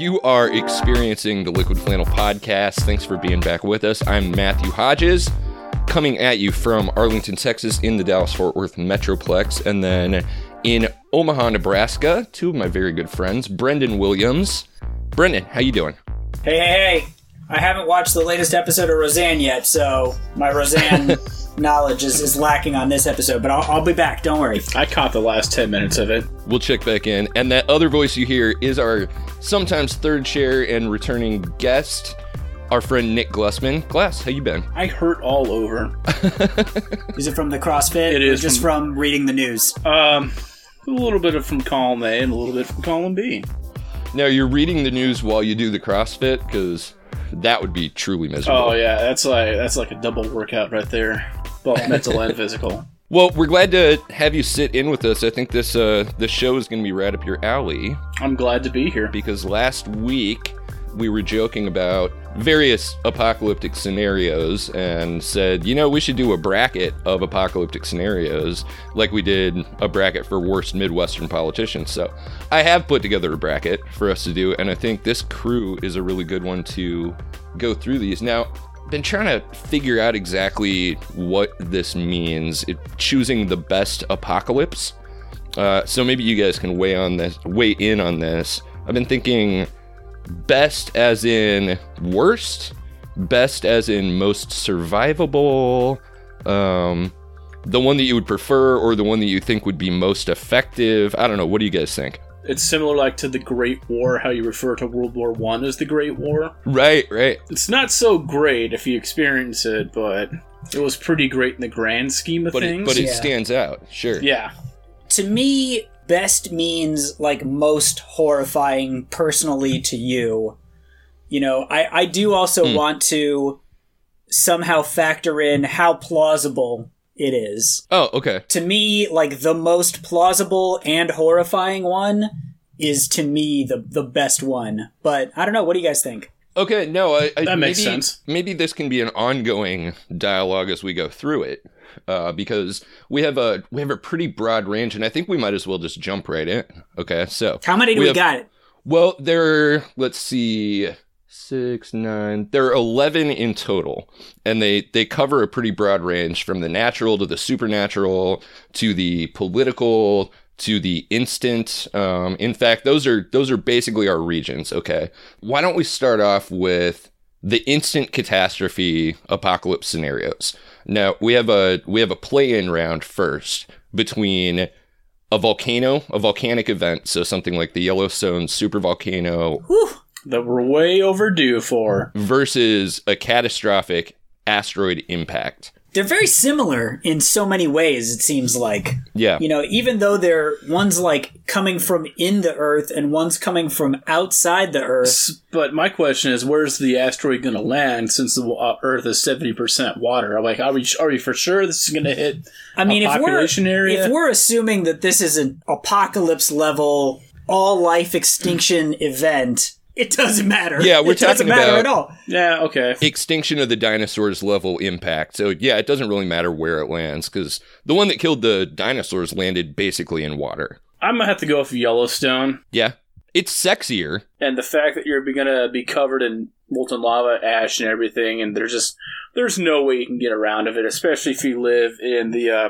You are experiencing the Liquid Flannel Podcast. Thanks for being back with us. I'm Matthew Hodges, coming at you from Arlington, Texas, in the Dallas Fort Worth Metroplex, and then in Omaha, Nebraska, two of my very good friends, Brendan Williams. Brendan, how you doing? Hey, hey, hey! I haven't watched the latest episode of Roseanne yet, so my Roseanne knowledge is, is lacking on this episode. But I'll, I'll be back. Don't worry. I caught the last 10 minutes of it. We'll check back in. And that other voice you hear is our sometimes third chair and returning guest, our friend Nick Glesmann. Glass, how you been? I hurt all over. Is it from the CrossFit? It or is just from reading the news. Um, a little bit of from column A and a little bit from column B. Now you're reading the news while you do the CrossFit because that would be truly miserable. Oh yeah, that's like that's like a double workout right there, both mental and physical. Well, we're glad to have you sit in with us. I think this uh this show is going to be right up your alley I'm glad to be here. because last week we were joking about various apocalyptic scenarios and said, you know, we should do a bracket of apocalyptic scenarios like we did a bracket for worst Midwestern politicians. So I have put together a bracket for us to do, and I think this crew is a really good one to go through these. Now, been trying to figure out exactly what this means. It, choosing the best apocalypse. Uh, so maybe you guys can weigh on this, weigh in on this. I've been thinking best as in worst, best as in most survivable, um, the one that you would prefer, or the one that you think would be most effective. I don't know. What do you guys think? It's similar like to the Great War, how you refer to World War One as the Great War. Right, right. It's not so great if you experience it, but it was pretty great in the grand scheme of But it, things. but it Yeah. stands out. Sure. yeah, To me, best means like most horrifying personally to you. You know, I, I do also Hmm. want to somehow factor in how plausible it is. Oh, okay. to me, like the most plausible and horrifying one is to me the the best one. But I don't know. What do you guys think? Okay, no, I, I That makes maybe, sense. Maybe this can be an ongoing dialogue as we go through it, uh, because we have a we have a pretty broad range, and I think we might as well just jump right in. Okay, so How many do We we, have- got? well, there. are Let's see, six, nine. There are eleven in total, and they they cover a pretty broad range from the natural to the supernatural to the political to the instant. Um, in fact, those are those are basically our regions. Okay, why don't we start off with the instant catastrophe apocalypse scenarios? Now we have a we have a play-in round first between a volcano, a volcanic event, so something like the Yellowstone supervolcano Whew. that we're way overdue for. versus a catastrophic asteroid impact. They're very similar in so many ways. It seems like Yeah. you know, even though they're one's like coming from in the Earth and one's coming from outside the Earth. But my question is, where's the asteroid going to land? Since the uh, Earth is seventy percent water, I'm like, are we are we for sure this is going to hit? I mean, a if we're area? if we're assuming that this is an apocalypse level all life extinction event, it doesn't matter. Yeah, we're it doesn't talking matter about- at all. Yeah, okay. Extinction of the dinosaurs level impact. So, yeah, it doesn't really matter where it lands because the one that killed the dinosaurs landed basically in water. I'm gonna have to go with Yellowstone, Yeah. It's sexier. and the fact that you're gonna be covered in molten lava, ash, and everything, and there's just there's no way you can get around of it, especially if you live in the uh,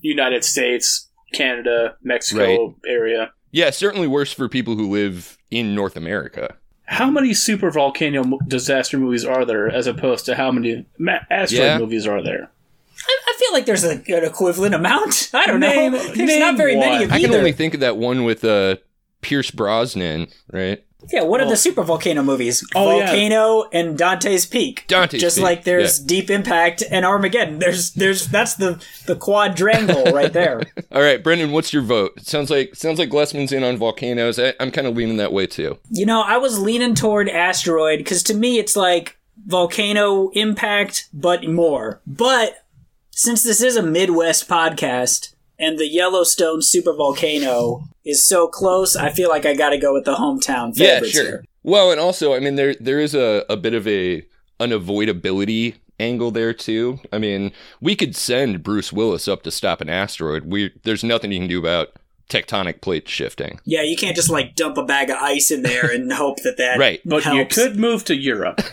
United States, Canada, Mexico area. Yeah, certainly worse for people who live in North America. How many super volcano disaster movies are there, as opposed to how many ma- asteroid Yeah. movies are there? I, I feel like there's a, an equivalent amount. I don't Name- know. There's not very many one. of I either. can only think of that one with uh, Pierce Brosnan, right? Yeah, what are the super volcano movies? Oh, yeah. Volcano and Dante's Peak. Dante's Just Peak, like there's yeah. Deep Impact and Armageddon. There's there's that's the the quadrangle right there. All right, Brendan, what's your vote? It sounds like sounds like Glesmann's in on volcanoes. I, I'm kind of leaning that way too. You know, I was leaning toward asteroid because to me it's like volcano impact, but more. But since this is a Midwest podcast and the Yellowstone supervolcano is so close, I feel like I got to go with the hometown Yeah, favorites sure. here. Well, and also, I mean, there there is a, a bit of a unavoidability angle there too. I mean, we could send Bruce Willis up to stop an asteroid. We there's nothing you can do about tectonic plate shifting. Yeah, you can't just like dump a bag of ice in there and hope that that Right. But you could move to Europe.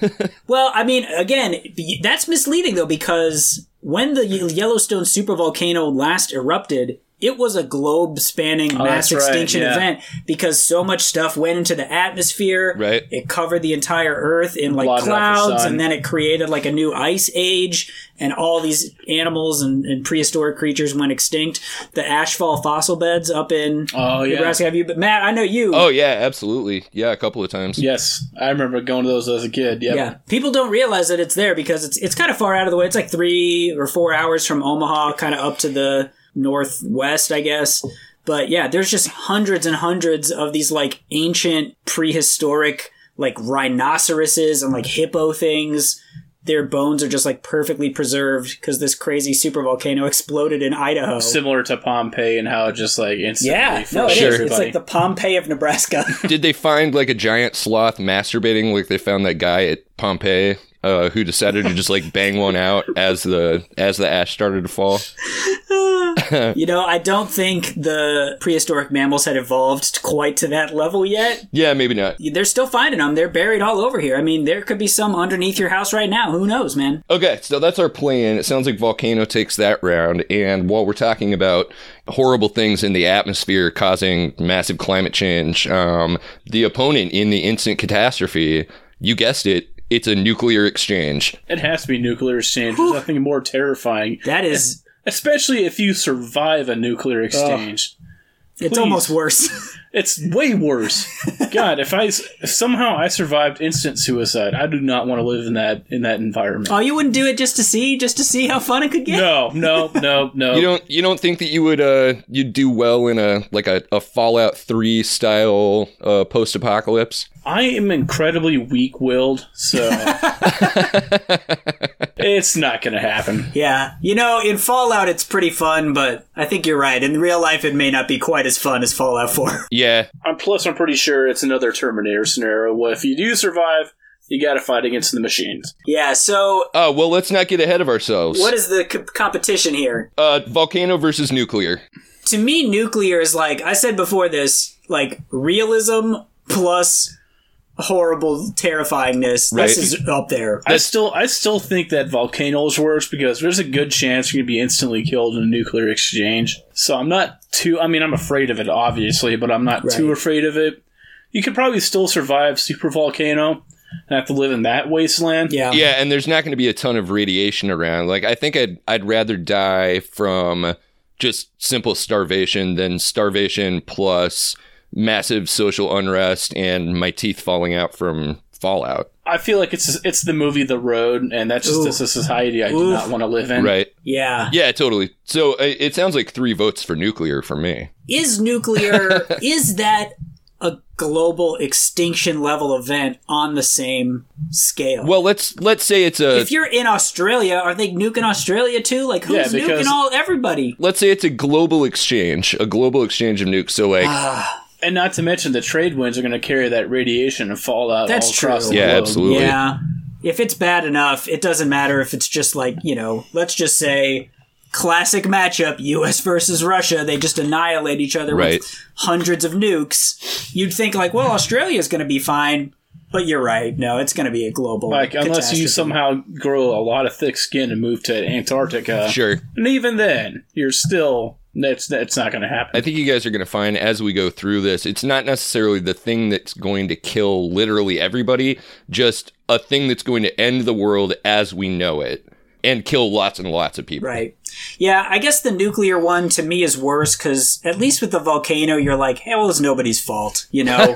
Well, I mean, again, that's misleading though because when the Yellowstone supervolcano last erupted, it was a globe-spanning Oh, mass that's right, extinction yeah. event because so much stuff went into the atmosphere. Right. It covered the entire Earth in like Blotted out the clouds, and then it created like a new ice age, and all these animals and, and prehistoric creatures went extinct. The ashfall fossil beds up in Oh yeah. Nebraska. Have you? But Matt, I know you. Oh yeah, absolutely. Yeah, a couple of times. Yes, I remember going to those as a kid. Yep. Yeah, people don't realize that it's there because it's it's kind of far out of the way. It's like three or four hours from Omaha, kind of up to the northwest, I guess. But yeah, there's just hundreds and hundreds of these like ancient prehistoric like rhinoceroses and like hippo things. Their bones are just like perfectly preserved because this crazy supervolcano exploded in Idaho. Similar to Pompeii and how it just like instantly yeah, no, it flushed is. It's like the Pompeii of Nebraska. Did they find like a giant sloth masturbating like they found that guy at Pompeii uh, who decided to just like bang one out as the as the ash started to fall? you know, I don't think the prehistoric mammals had evolved quite to that level yet. Yeah, maybe not. They're still finding them. They're buried all over here. I mean, there could be some underneath your house right now. Who knows, man? Okay, so that's our plan. It sounds like Volcano takes that round. And while we're talking about horrible things in the atmosphere causing massive climate change, um, the opponent in the instant catastrophe, you guessed it, it's a nuclear exchange. it has to be nuclear exchange. There's nothing more terrifying, That is, especially if you survive a nuclear exchange. it's almost worse. It's way worse. God, if I if somehow I survived instant suicide, I do not want to live in that in that environment. oh, you wouldn't do it just to see, just to see how fun it could get? No, no, no, no. You don't you don't think that you would uh you'd do well in a like a, a Fallout 3 style uh post apocalypse? I am incredibly weak-willed, so it's not going to happen. Yeah, you know, in Fallout it's pretty fun, but I think you're right. In real life, it may not be quite as fun as Fallout 4. Yeah. Plus, I'm pretty sure it's another Terminator scenario. Where if you do survive, you got to fight against the machines. yeah, so Oh, well, let's not get ahead of ourselves. what is the c- competition here? uh volcano versus nuclear. to me, nuclear is like I said before this, like realism plus horrible terrifyingness. Right. This is up there. I still, I still think that volcanoes works because there's a good chance you're gonna be instantly killed in a nuclear exchange. So I'm not too. I mean, I'm afraid of it, obviously, but I'm not too afraid of it. You could probably still survive super volcano and have to live in that wasteland. Yeah. Yeah, and there's not going to be a ton of radiation around. Like I think I'd I'd rather die from just simple starvation than starvation plus massive social unrest and my teeth falling out from fallout. I feel like it's it's the movie The Road, and that's just Ooh. a society I do Oof. not want to live in. Right. Yeah. Yeah, totally. So uh, it sounds like 3 votes for nuclear for me. Is nuclear is that a global extinction level event on the same scale? Well, let's let's say it's a if you're in Australia, are they nuking Australia too? Like who's Yeah, because- nuking all everybody? let's say it's a global exchange, a global exchange of nukes. So like And not to mention the trade winds are going to carry that radiation and fallout. That's all across true. the Yeah, globe. absolutely. Yeah. If it's bad enough, it doesn't matter if it's just like, you know, let's just say classic matchup US versus Russia, they just annihilate each other Right. with hundreds of nukes. You'd think like, well, Australia's going to be fine, but you're right. No, it's going to be a global Like unless you somehow grow a lot of thick skin and move to Antarctica, sure. and even then, you're still that's that's not going to happen. I think you guys are going to find as we go through this, it's not necessarily the thing that's going to kill literally everybody, just a thing that's going to end the world as we know it and kill lots and lots of people. Right. Yeah, I guess the nuclear one to me is worse because at least with the volcano, you're like, hey, well, it's nobody's fault. You know,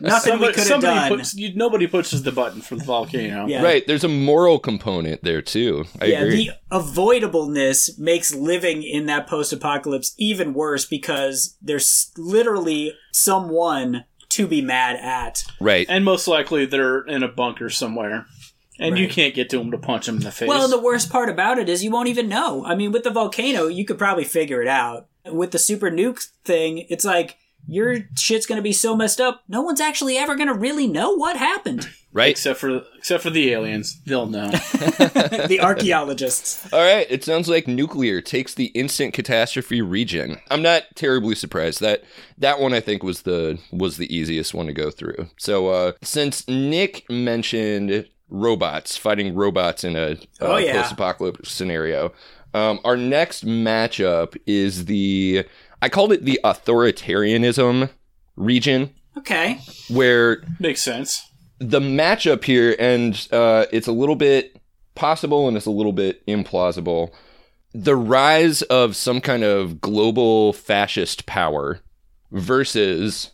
nothing we Somebody, could have done. puts you, nobody pushes the button for the volcano. Yeah. Right. There's a moral component there too. I yeah, agree. the avoidableness makes living in that post-apocalypse even worse because there's literally someone to be mad at. right. and most likely they're in a bunker somewhere, and you can't get to them to punch them in the face. Well, the worst part about it is you won't even know. I mean, with the volcano, you could probably figure it out. With the super nuke thing, it's like your shit's gonna be so messed up, no one's actually ever gonna really know what happened. Right? Except for except for the aliens, they'll know. the archaeologists. All right, it sounds like nuclear takes the instant catastrophe region. I'm not terribly surprised that that one I think was the was the easiest one to go through. So uh since Nick mentioned robots fighting robots in a uh, Oh, yeah. post-apocalypse scenario, um, our next matchup is the I called it the authoritarianism region Okay. where Makes sense. the matchup here, and uh, it's a little bit possible and it's a little bit implausible. The rise of some kind of global fascist power versus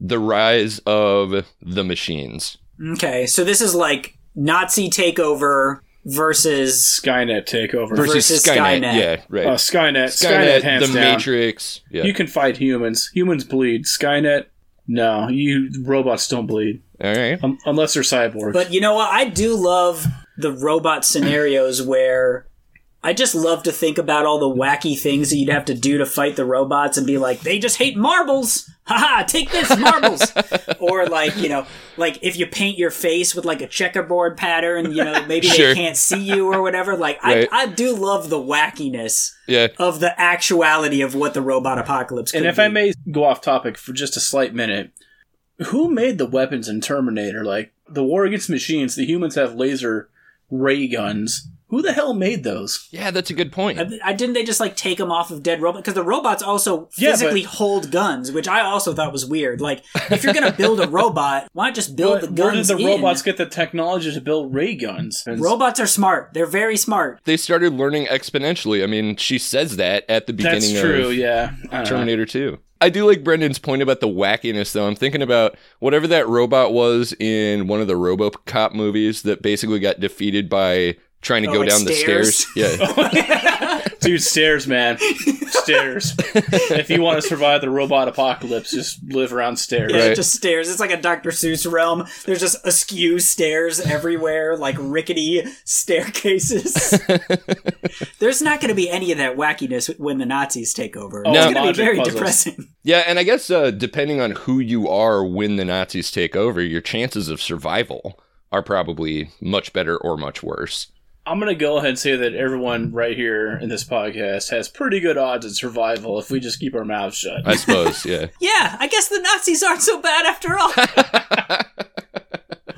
the rise of the machines. Okay. So this is like Nazi takeover versus Skynet takeover. Versus, Versus Skynet. Skynet. Yeah, right. Uh, Skynet. Skynet, Skynet, hands the down. Matrix. Yeah. You can fight humans. Humans bleed. Skynet, no. You robots don't bleed All right. um, unless they're cyborgs. But you know what? I do love the robot scenarios where I just love to think about all the wacky things that you'd have to do to fight the robots and be like, they just hate marbles. Haha, take this, marbles. or like, you know, like if you paint your face with like a checkerboard pattern, you know, maybe Sure. they can't see you or whatever. Like, Right. I, I do love the wackiness Yeah. of the actuality of what the robot apocalypse could and if be. I may go off topic for just a slight minute, who made the weapons in Terminator? Like the war against machines, the humans have laser ray guns. Who the hell made those? Yeah, that's a good point. I, I didn't they just like take them off of dead robots because the robots also Yeah, physically but- hold guns, which I also thought was weird. Like if you're gonna build a robot, why not just build the But Where did the in? robots get the technology to build ray guns? And Robots are smart. They're very smart. They started learning exponentially. I mean, she says that at the beginning That's true. of Yeah. I don't know. Terminator 2. I do like Brendan's point about the wackiness, though. I'm thinking about whatever that robot was in one of the RoboCop movies that basically got defeated by trying to Oh, go like down the stairs? stairs. Yeah. Dude, stairs, man. stairs. if you want to survive the robot apocalypse, just live around stairs. Yeah, Right. just stairs. It's like a Dr. Seuss realm. There's just askew stairs everywhere, like rickety staircases. There's not going to be any of that wackiness when the Nazis take over. Oh, it's No. going to be logic very puzzles. depressing. yeah, and I guess uh, depending on who you are when the Nazis take over, your chances of survival are probably much better or much worse. I'm going to go ahead and say that everyone right here in this podcast has pretty good odds at survival if we just keep our mouths shut. I suppose, yeah. Yeah, I guess the Nazis aren't so bad after all.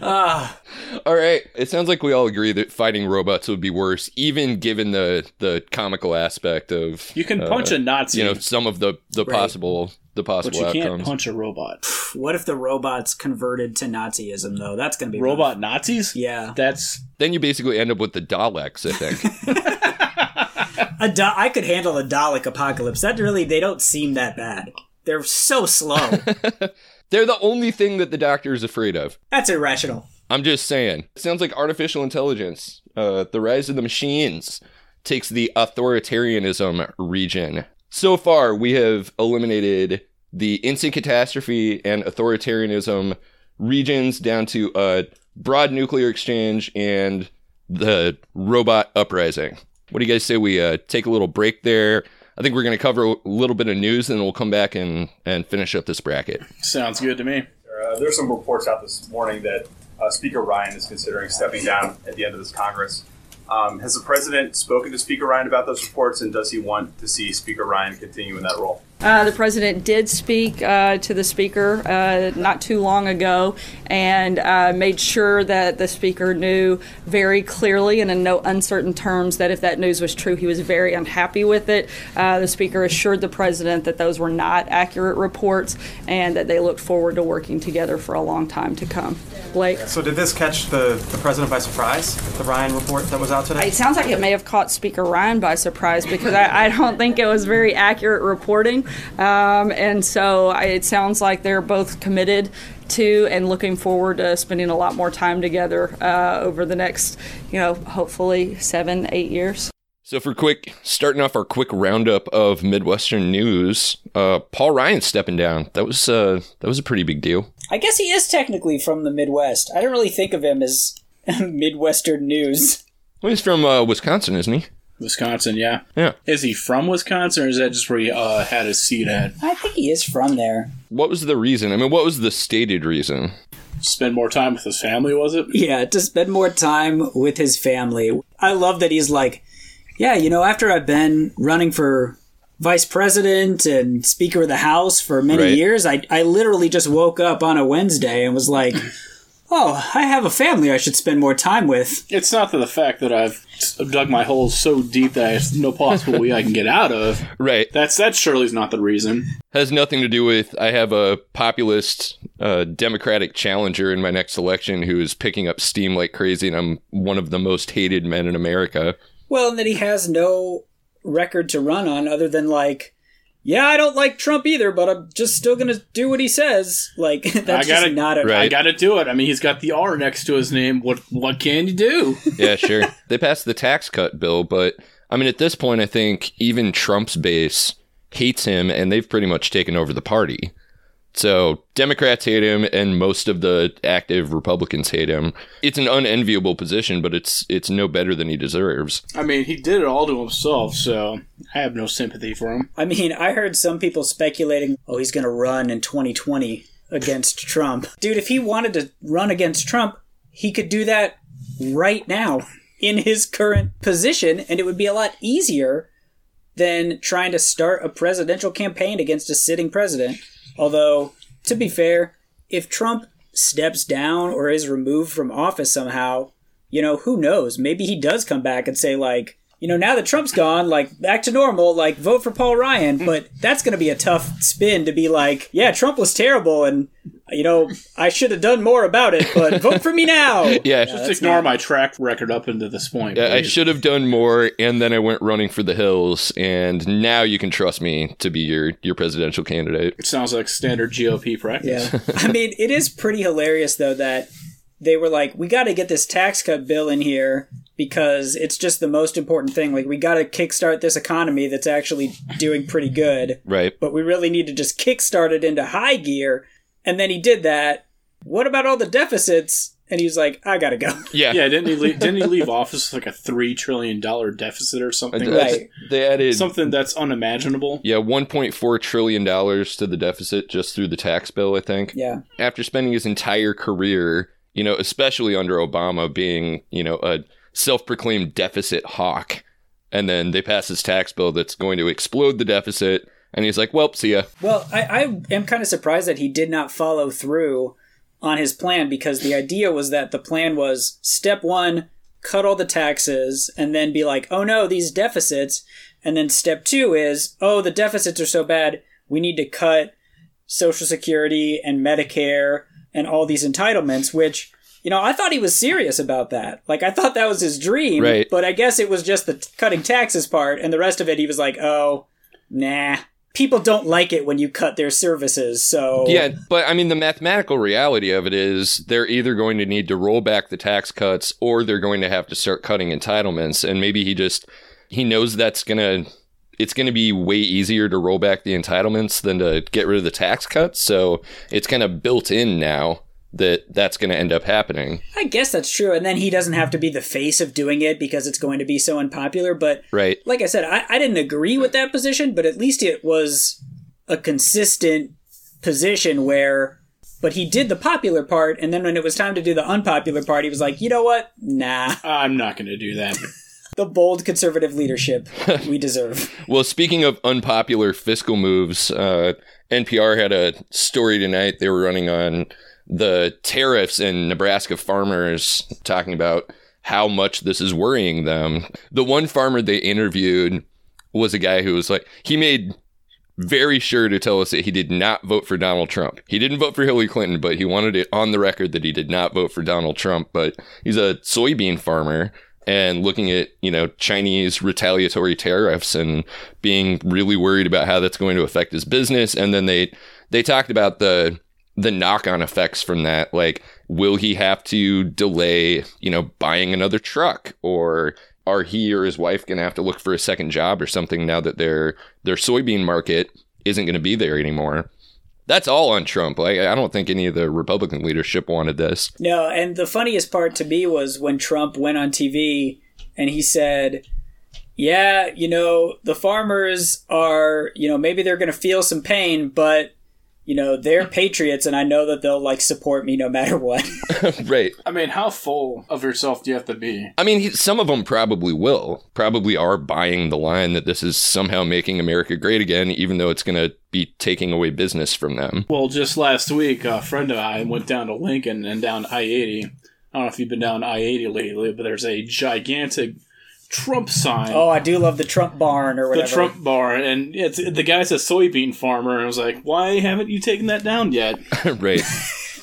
Ah. All right. It sounds like we all agree that fighting robots would be worse, even given the the comical aspect of You can uh, punch a Nazi, you know some of the the Right. possible the but possible you can't outcomes. punch a robot. What if the robots converted to Nazism, though? That's going to be rough. Robot Nazis? Yeah, That's then you basically end up with the Daleks. I think. a Da- I could handle a Dalek apocalypse. That really, they don't seem that bad. They're so slow. They're the only thing that the Doctor is afraid of. That's irrational. I'm just saying. It sounds like artificial intelligence. Uh, the rise of the machines takes the authoritarianism region. So far, we have eliminated the instant catastrophe and authoritarianism regions down to a broad nuclear exchange and the robot uprising. What do you guys say we uh, take a little break there? I think we're going to cover a little bit of news, and then we'll come back and, and finish up this bracket. sounds good to me. Uh, there's some reports out this morning that uh, Speaker Ryan is considering stepping down at the end of this Congress. Um, has the president spoken to Speaker Ryan about those reports, and does he want to see Speaker Ryan continue in that role? Uh, the president did speak uh, to the speaker uh, not too long ago and uh, made sure that the speaker knew very clearly and in no uncertain terms that if that news was true, he was very unhappy with it. Uh, the speaker assured the president that those were not accurate reports and that they looked forward to working together for a long time to come. Blake? So did this catch the, the president by surprise? The Ryan report that was out today? It sounds like it may have caught Speaker Ryan by surprise because I, I don't think it was very accurate reporting. Um, and so I, it sounds like they're both committed to and looking forward to spending a lot more time together uh, over the next, you know, hopefully seven, eight years. So for quick, starting off our quick roundup of Midwestern news, uh, Paul Ryan stepping down. That was uh, that was a pretty big deal. I guess he is technically from the Midwest. I don't really think of him as Midwestern news. Well, he's from uh, Wisconsin, isn't he? Wisconsin, yeah. Yeah. Is he from Wisconsin, or is that just where he uh, had his seat at? I think he is from there. What was the reason? I mean, what was the stated reason? Spend more time with his family, was it? Yeah, to spend more time with his family. I love that he's like, yeah, you know, after I've been running for vice president and speaker of the house for many Right. years, I, I literally just woke up on a Wednesday and was like, oh, I have a family I should spend more time with. It's not that the fact that I've dug my hole so deep that there's no possible way I can get out of. Right. That's that surely's not the reason. Has nothing to do with I have a populist uh, Democratic challenger in my next election who is picking up steam like crazy, and I'm one of the most hated men in America. Well, and that he has no record to run on other than like, yeah, I don't like Trump either, but I'm just still gonna do what he says. Like that's I gotta- just not a Right. I got to do it. I mean, he's got the R next to his name. What what can you do? Yeah, sure. they passed the tax cut bill, but I mean, at this point, I think even Trump's base hates him, and they've pretty much taken over the party. So Democrats hate him, and most of the active Republicans hate him. It's an unenviable position, but it's it's no better than he deserves. I mean, he did it all to himself, so I have no sympathy for him. I mean, I heard some people speculating, oh, he's going to run in 2020 against Trump. Dude, if he wanted to run against Trump, he could do that right now in his current position, and it would be a lot easier than trying to start a presidential campaign against a sitting president. Although, to be fair, if Trump steps down or is removed from office somehow, you know, who knows? Maybe he does come back and say, like, you know, now that Trump's gone, like, back to normal, like, vote for Paul Ryan. Mm. But that's going to be a tough spin to be like, yeah, Trump was terrible and, you know, I should have done more about it, but vote for me now. Yeah, Just ignore my track record up into this point. Yeah, I should have done more, and then I went running for the hills, and now you can trust me to be your your presidential candidate. It sounds like standard GOP practice. Yeah. I mean, it is pretty hilarious, though, that they were like, we got to get this tax cut bill in here because it's just the most important thing. Like, we got to kickstart this economy that's actually doing pretty good, Right. but we really need to just kickstart it into high gear. And then he did that. What about all the deficits? And he's like, I got to go. Yeah. Yeah, didn't he? Leave, didn't he leave office with like a three trillion dollar deficit or something? That's Right. They added Something that's unimaginable. yeah 1.4 trillion dollars to the deficit just through the tax bill. I think. Yeah. After spending his entire career, you know, especially under Obama, being you know a self-proclaimed deficit hawk, and then they pass this tax bill that's going to explode the deficit, and he's like, "Well, see ya." Well, I, I am kind of surprised that he did not follow through on his plan because the idea was that the plan was step one, cut all the taxes, and then be like, oh no, these deficits. And then step two is, oh, the deficits are so bad, we need to cut Social Security and Medicare and all these entitlements, which. You know, I thought he was serious about that. Like, I thought that was his dream. Right. But I guess it was just the t- cutting taxes part, and the rest of it, he was like, oh, nah. People don't like it when you cut their services, so Yeah, but I mean, the mathematical reality of it is they're either going to need to roll back the tax cuts or they're going to have to start cutting entitlements. And maybe he just he knows that's gonna it's gonna be way easier to roll back the entitlements than to get rid of the tax cuts. So it's kind of built in now that that's going to end up happening. I guess that's true. And then he doesn't have to be the face of doing it because it's going to be so unpopular. But Right. like I said, I, I didn't agree with that position, but at least it was a consistent position where. But he did the popular part, and then when it was time to do the unpopular part, he was like, you know what? Nah. I'm not going to do that. The bold conservative leadership we deserve. Well, speaking of unpopular fiscal moves, uh, NPR had a story tonight. They were running on the tariffs and Nebraska farmers talking about how much this is worrying them. The one farmer they interviewed was a guy who was like, he made very sure to tell us that he did not vote for Donald Trump. He didn't vote for Hillary Clinton, but he wanted it on the record that he did not vote for Donald Trump. But he's a soybean farmer and looking at, you know, Chinese retaliatory tariffs and being really worried about how that's going to affect his business. And then they they talked about the the knock-on effects from that like will he have to delay you know buying another truck? Or are he or his wife going to have to look for a second job or something now that their their soybean market isn't going to be there anymore? That's all on trump. Like i don't think any of the republican leadership wanted this. No, and the funniest part to me was when Trump went on TV and he said, yeah, you know, the farmers are, you know, maybe they're going to feel some pain, but you know, they're patriots and I know that they'll like support me no matter what. right. I mean, how full of yourself do you have to be? I mean, he, some of them probably will, probably are buying the line that this is somehow making America great again, even though it's going to be taking away business from them. Well, just last week, a friend of mine went down to Lincoln and down I 80. I don't know if you've been down I 80 lately, but there's a gigantic Trump sign. oh, I do love the Trump barn or whatever. the. Trump barn, and it's the guy's a soybean farmer, and I was like, "Why haven't you taken that down yet?" right.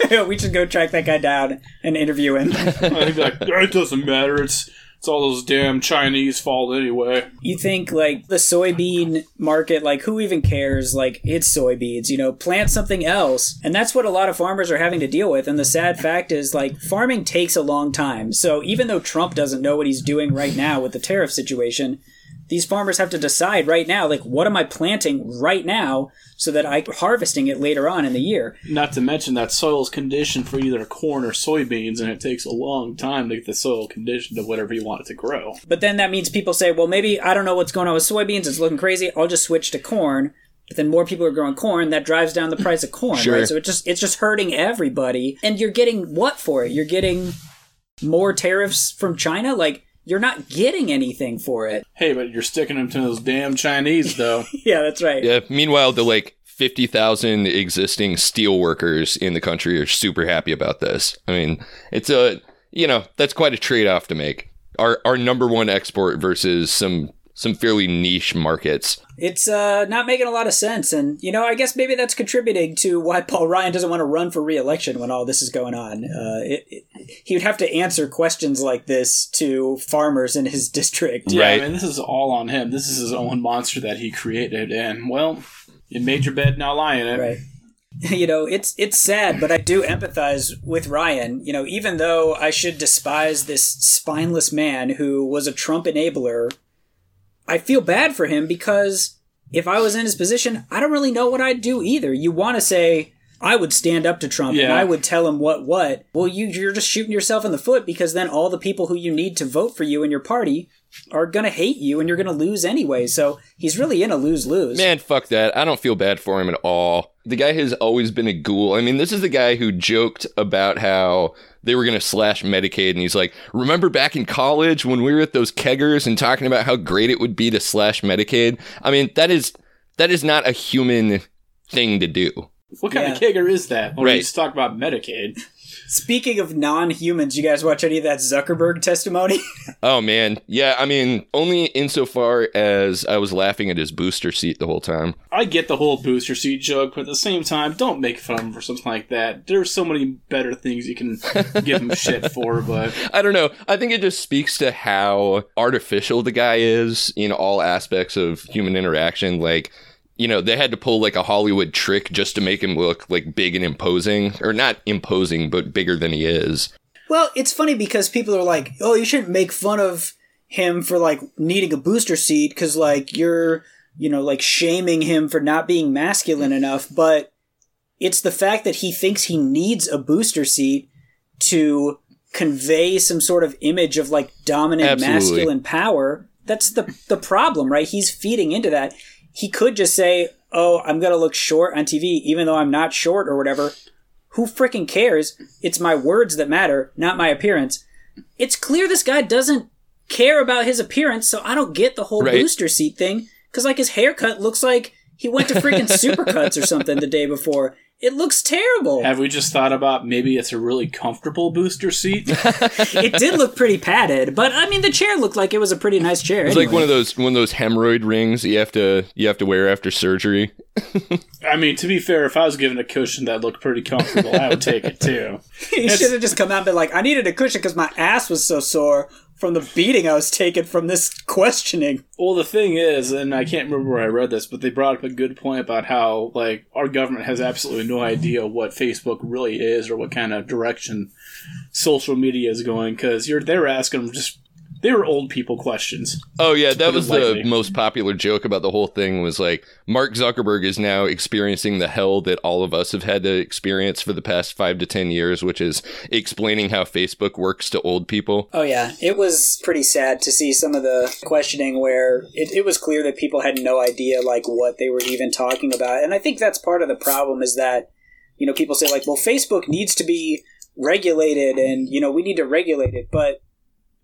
we should go track that guy down and interview him. I'd be like, "It doesn't matter. It's it's all those damn Chinese fault anyway." you think like the soybean market like who even cares? Like it's soybeans you know plant something else. And that's what a lot of farmers are having to deal with. And the sad fact is like farming takes a long time. So even though trump doesn't know what he's doing right now with the tariff situation these farmers have to decide right now like what am i planting right now so that i'm harvesting it later on in the year Not to mention that soil's conditioned for either corn or soybeans, and it takes a long time to get the soil conditioned to whatever you want it to grow. But then that means people say, well, maybe I don't know what's going on with soybeans. It's looking crazy. I'll just switch to corn. But then more people are growing corn. That drives down the price of corn, Sure. right? So it just it's just hurting everybody. And you're getting what for it? You're getting more tariffs from China. Like you're not getting anything for it. Hey, but you're sticking them to those damn Chinese, though. Yeah, that's right. Yeah. Meanwhile, the like 50,000 existing steel workers in the country are super happy about this. I mean, it's a, you know, that's quite a trade off to make. Our, our number one export versus some some fairly niche markets. It's uh, not making a lot of sense. And, you know, I guess maybe that's contributing to why Paul Ryan doesn't want to run for reelection when all this is going on. Uh, it, it, he would have to answer questions like this to farmers in his district. Yeah, Right. I mean, this is all on him. This is his own monster that he created, and well, you made your bed, now lie in it. Right. You know, it's it's sad, but I do empathize with Ryan. You know, even though I should despise this spineless man who was a Trump enabler, I feel bad for him because if I was in his position, I don't really know what I'd do either. You want to say I would stand up to Trump and I would tell him what what. Well, you you're just shooting yourself in the foot because then all the people who you need to vote for you in your party are going to hate you and you're going to lose anyway. So, he's really in a lose-lose. Man, fuck that. I don't feel bad for him at all. The guy has always been a ghoul. I mean, this is the guy who joked about how they were going to slash Medicaid, and he's like, Remember back in college when we were at those keggers and talking about how great it would be to slash Medicaid? I mean, that is that is not a human thing to do. What kind Yeah. of kegger is that? When Right. you just talk about Medicaid. Speaking of non-humans, you guys watch any of that Zuckerberg testimony? Oh man, yeah. I mean, only insofar as I was laughing at his booster seat the whole time. I get the whole booster seat joke, but at the same time, don't make fun of him for something like that. There's so many better things you can give him shit for, but I don't know. I think it just speaks to how artificial the guy is in all aspects of human interaction. Like, you know, they had to pull like a Hollywood trick just to make him look like big and imposing, or not imposing, but bigger than he is. well, it's funny because people are like, "Oh, you shouldn't make fun of him for like needing a booster seat because like you're, you know, like shaming him for not being masculine enough." But it's the fact that he thinks he needs a booster seat to convey some sort of image of like dominant Absolutely. masculine power. That's the the problem, right? He's feeding into that. He could just say, "Oh, I'm going to look short on TV even though I'm not short or whatever." Who freaking cares? It's my words that matter, not my appearance. It's clear this guy doesn't care about his appearance, so I don't get the whole Right. booster seat thing. Cause like his haircut looks like he went to freaking Supercuts or something the day before. It looks terrible. have we just thought about maybe it's a really comfortable booster seat? it did look pretty padded, but I mean the chair looked like it was a pretty nice chair. It's like one of those one of those hemorrhoid rings that you have to you have to wear after surgery. I mean, to be fair, if I was given a cushion that looked pretty comfortable, I would take it too. he should have just come out and been like, I needed a cushion because my ass was so sore from the beating I was taken from this questioning. Well, the thing is, and I can't remember where I read this, but they brought up a good point about how like our government has absolutely no idea what Facebook really is or what kind of direction social media is going because you're they're asking them just They were old people questions. Oh yeah, that was the most popular joke about the whole thing was like Mark Zuckerberg is now experiencing the hell that all of us have had to experience for the past 5 to 10 years, which is explaining how Facebook works to old people. Oh yeah, it was pretty sad to see some of the questioning where it, it was clear that people had no idea like what they were even talking about, and I think that's part of the problem is that you know people say like, well, Facebook needs to be regulated, and you know we need to regulate it, but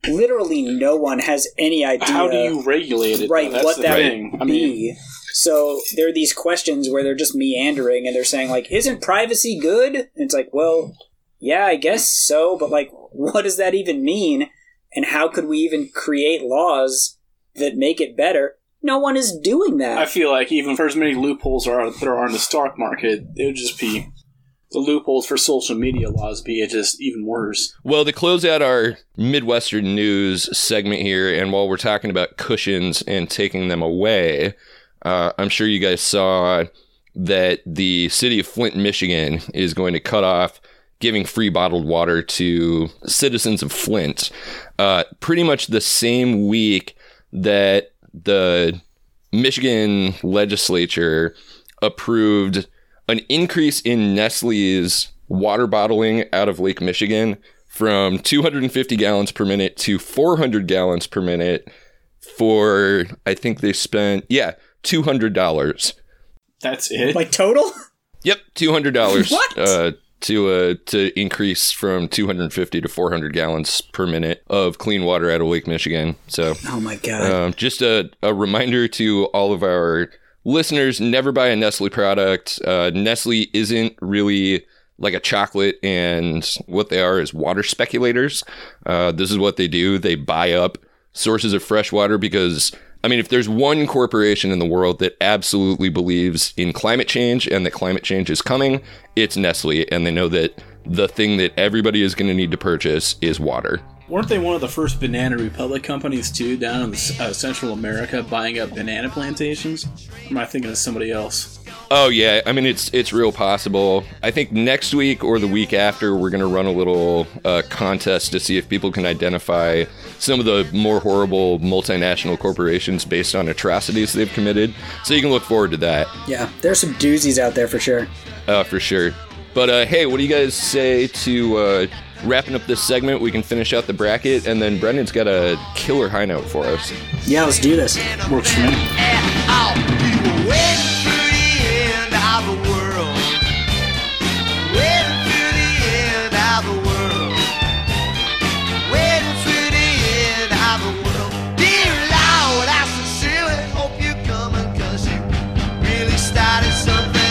literally no one has any idea How do you regulate it? right what that thing. would I be. mean, so there are these questions where they're just meandering and they're saying like, "Isn't privacy good?" And it's like, well, yeah, I guess so, but like, what does that even mean? And how could we even create laws that make it better? No one is doing that. I feel like even for as many loopholes are there are in the stock market, it would just be the loopholes for social media laws be it just even worse. Well, to close out our Midwestern news segment here, and while we're talking about cushions and taking them away, uh, I'm sure you guys saw that the city of Flint, Michigan is going to cut off giving free bottled water to citizens of Flint uh, pretty much the same week that the Michigan legislature approved an increase in Nestle's water bottling out of Lake Michigan from 250 gallons per minute to 400 gallons per minute for I think they spent yeah $200. That's it. like total? Yep, $200 What? uh to uh to increase from 250 to 400 gallons per minute of clean water out of Lake Michigan. So Oh my god! um, just a, a reminder to all of our listeners never buy a Nestle product. Uh, Nestle isn't really like a chocolate, and what they are is water speculators. Uh, this is what they do they buy up sources of fresh water because. I mean, if there's one corporation in the world that absolutely believes in climate change and that climate change is coming, it's Nestle. And they know that the thing that everybody is going to need to purchase is water. Weren't they one of the first Banana Republic companies too down in uh, Central America buying up banana plantations? Or am I thinking of somebody else? Oh yeah, I mean it's it's real possible. I think next week or the week after we're gonna run a little uh, contest to see if people can identify some of the more horrible multinational corporations based on atrocities they've committed. So you can look forward to that yeah, there's some doozies out there for sure. uh, for sure. But uh, hey, what do you guys say to uh, wrapping up this segment? We can finish out the bracket, and then Brendan's got a killer high note for us. Yeah, let's do this. Works for me. out. We were waiting for the end of the world. Waiting for the end of the world. Waiting for the end of the world. Dear Lord, I sincerely hope you're coming, cause you really started something.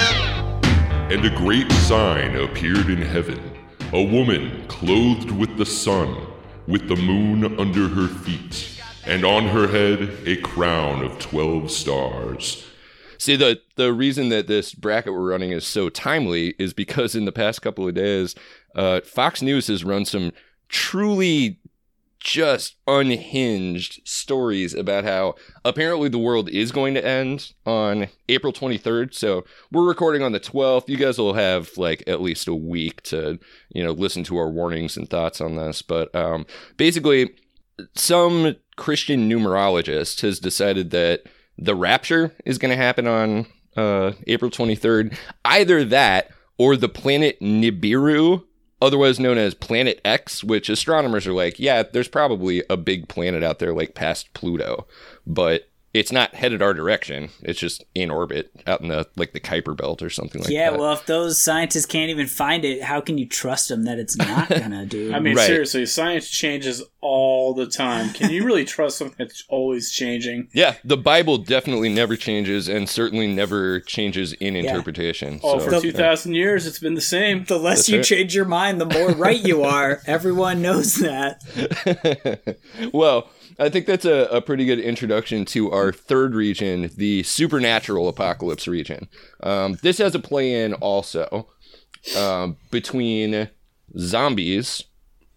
And a great sign appeared in heaven a woman clothed with the sun, with the moon under her feet, and on her head a crown of twelve stars. See the the reason that this bracket we're running is so timely is because in the past couple of days, uh, Fox News has run some truly just unhinged stories about how apparently the world is going to end on April 23rd. So we're recording on the 12th. You guys will have like at least a week to, you know, listen to our warnings and thoughts on this. But um, basically, some Christian numerologist has decided that the rapture is going to happen on uh, April 23rd. Either that or the planet Nibiru, otherwise known as Planet X, which astronomers are like, yeah, there's probably a big planet out there like past Pluto, but it's not headed our direction. It's just in orbit out in the like the Kuiper belt or something like yeah, that. Yeah, well, if those scientists can't even find it, how can you trust them that it's not gonna do? I mean, Right. seriously, science changes all the time. Can you really trust something that's always changing? yeah, the Bible definitely never changes and certainly never changes in interpretation. Oh, so, for 2,000 years, it's been the same. the less That's you right. change your mind, the more right you are. Everyone knows that. well, I think that's a, a pretty good introduction to our third region, the supernatural apocalypse region. Um, this has a play in also um, between zombies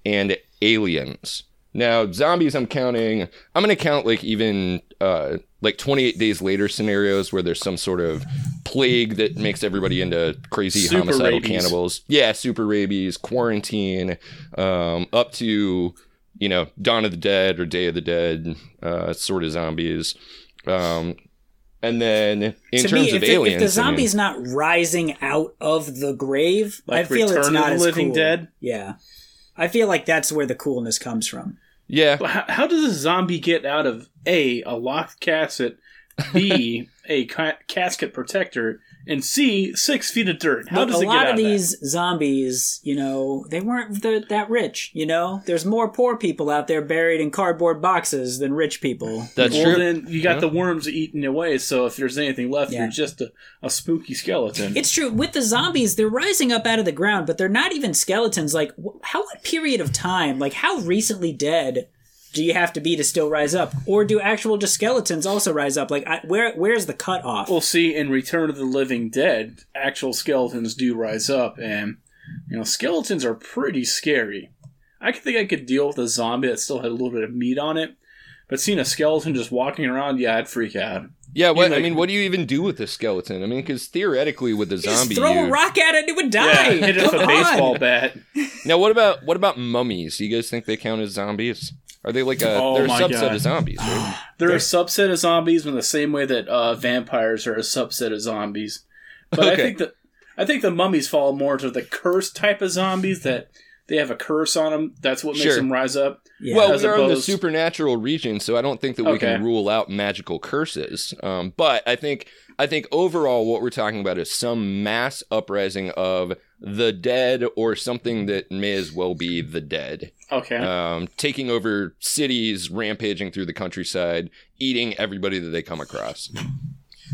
and aliens. Now, zombies, I'm counting. I'm going to count like even uh, like 28 days later scenarios where there's some sort of plague that makes everybody into crazy Super homicidal rabies. cannibals. Yeah, super rabies, quarantine, um, up to you know, Dawn of the Dead or Day of the Dead uh, sort of zombies. Um, and then in to terms me, of if, the- aliens, if the I mean- zombie's not rising out of the grave, Like I feel it's Return of not the as Living cool. Dead? Yeah, I feel like that's where the coolness comes from. yeah, But how, how does a zombie get out of A, a locked casket, B, a ca- casket protector, and C, six feet of dirt? How Look, does a it lot get out of that? these zombies, you know, they weren't th- that rich. You know, there's more poor people out there buried in cardboard boxes than rich people. that's well, true. then you got Yeah. the worms eating away. So if there's anything left, Yeah. you're just a, a spooky skeleton. It's true with the zombies; they're rising up out of the ground, but they're not even skeletons. Like, how what period of time? Like, how recently dead do you have to be to still rise up, or do actual just skeletons also rise up? Like, I, where where's the cutoff? We'll see in Return of the Living Dead, actual skeletons do rise up, and you know skeletons are pretty scary. I could think I could deal with a zombie that still had a little bit of meat on it, but seeing a skeleton just walking around, yeah, I'd freak out. yeah, what I mean, what do you even do with the skeleton? I mean, because theoretically, with the Just zombie, throw a rock at it; it would die. Yeah, hit it with a baseball bat. now what about what about mummies? Do you guys think they count as zombies? Are they like a Oh they're a subset God. of zombies? Right? They're a subset of zombies in the same way that uh, vampires are a subset of zombies. But I think that I think the mummies fall more to the cursed type of zombies that they have a curse on them. That's what makes Sure. them rise up. Yeah. well, as we are in the supernatural region, so I don't think that we Okay. can rule out magical curses. Um, but I think I think overall, what we're talking about is some mass uprising of the dead or something that may as well be the dead, Okay. um, taking over cities, rampaging through the countryside, eating everybody that they come across.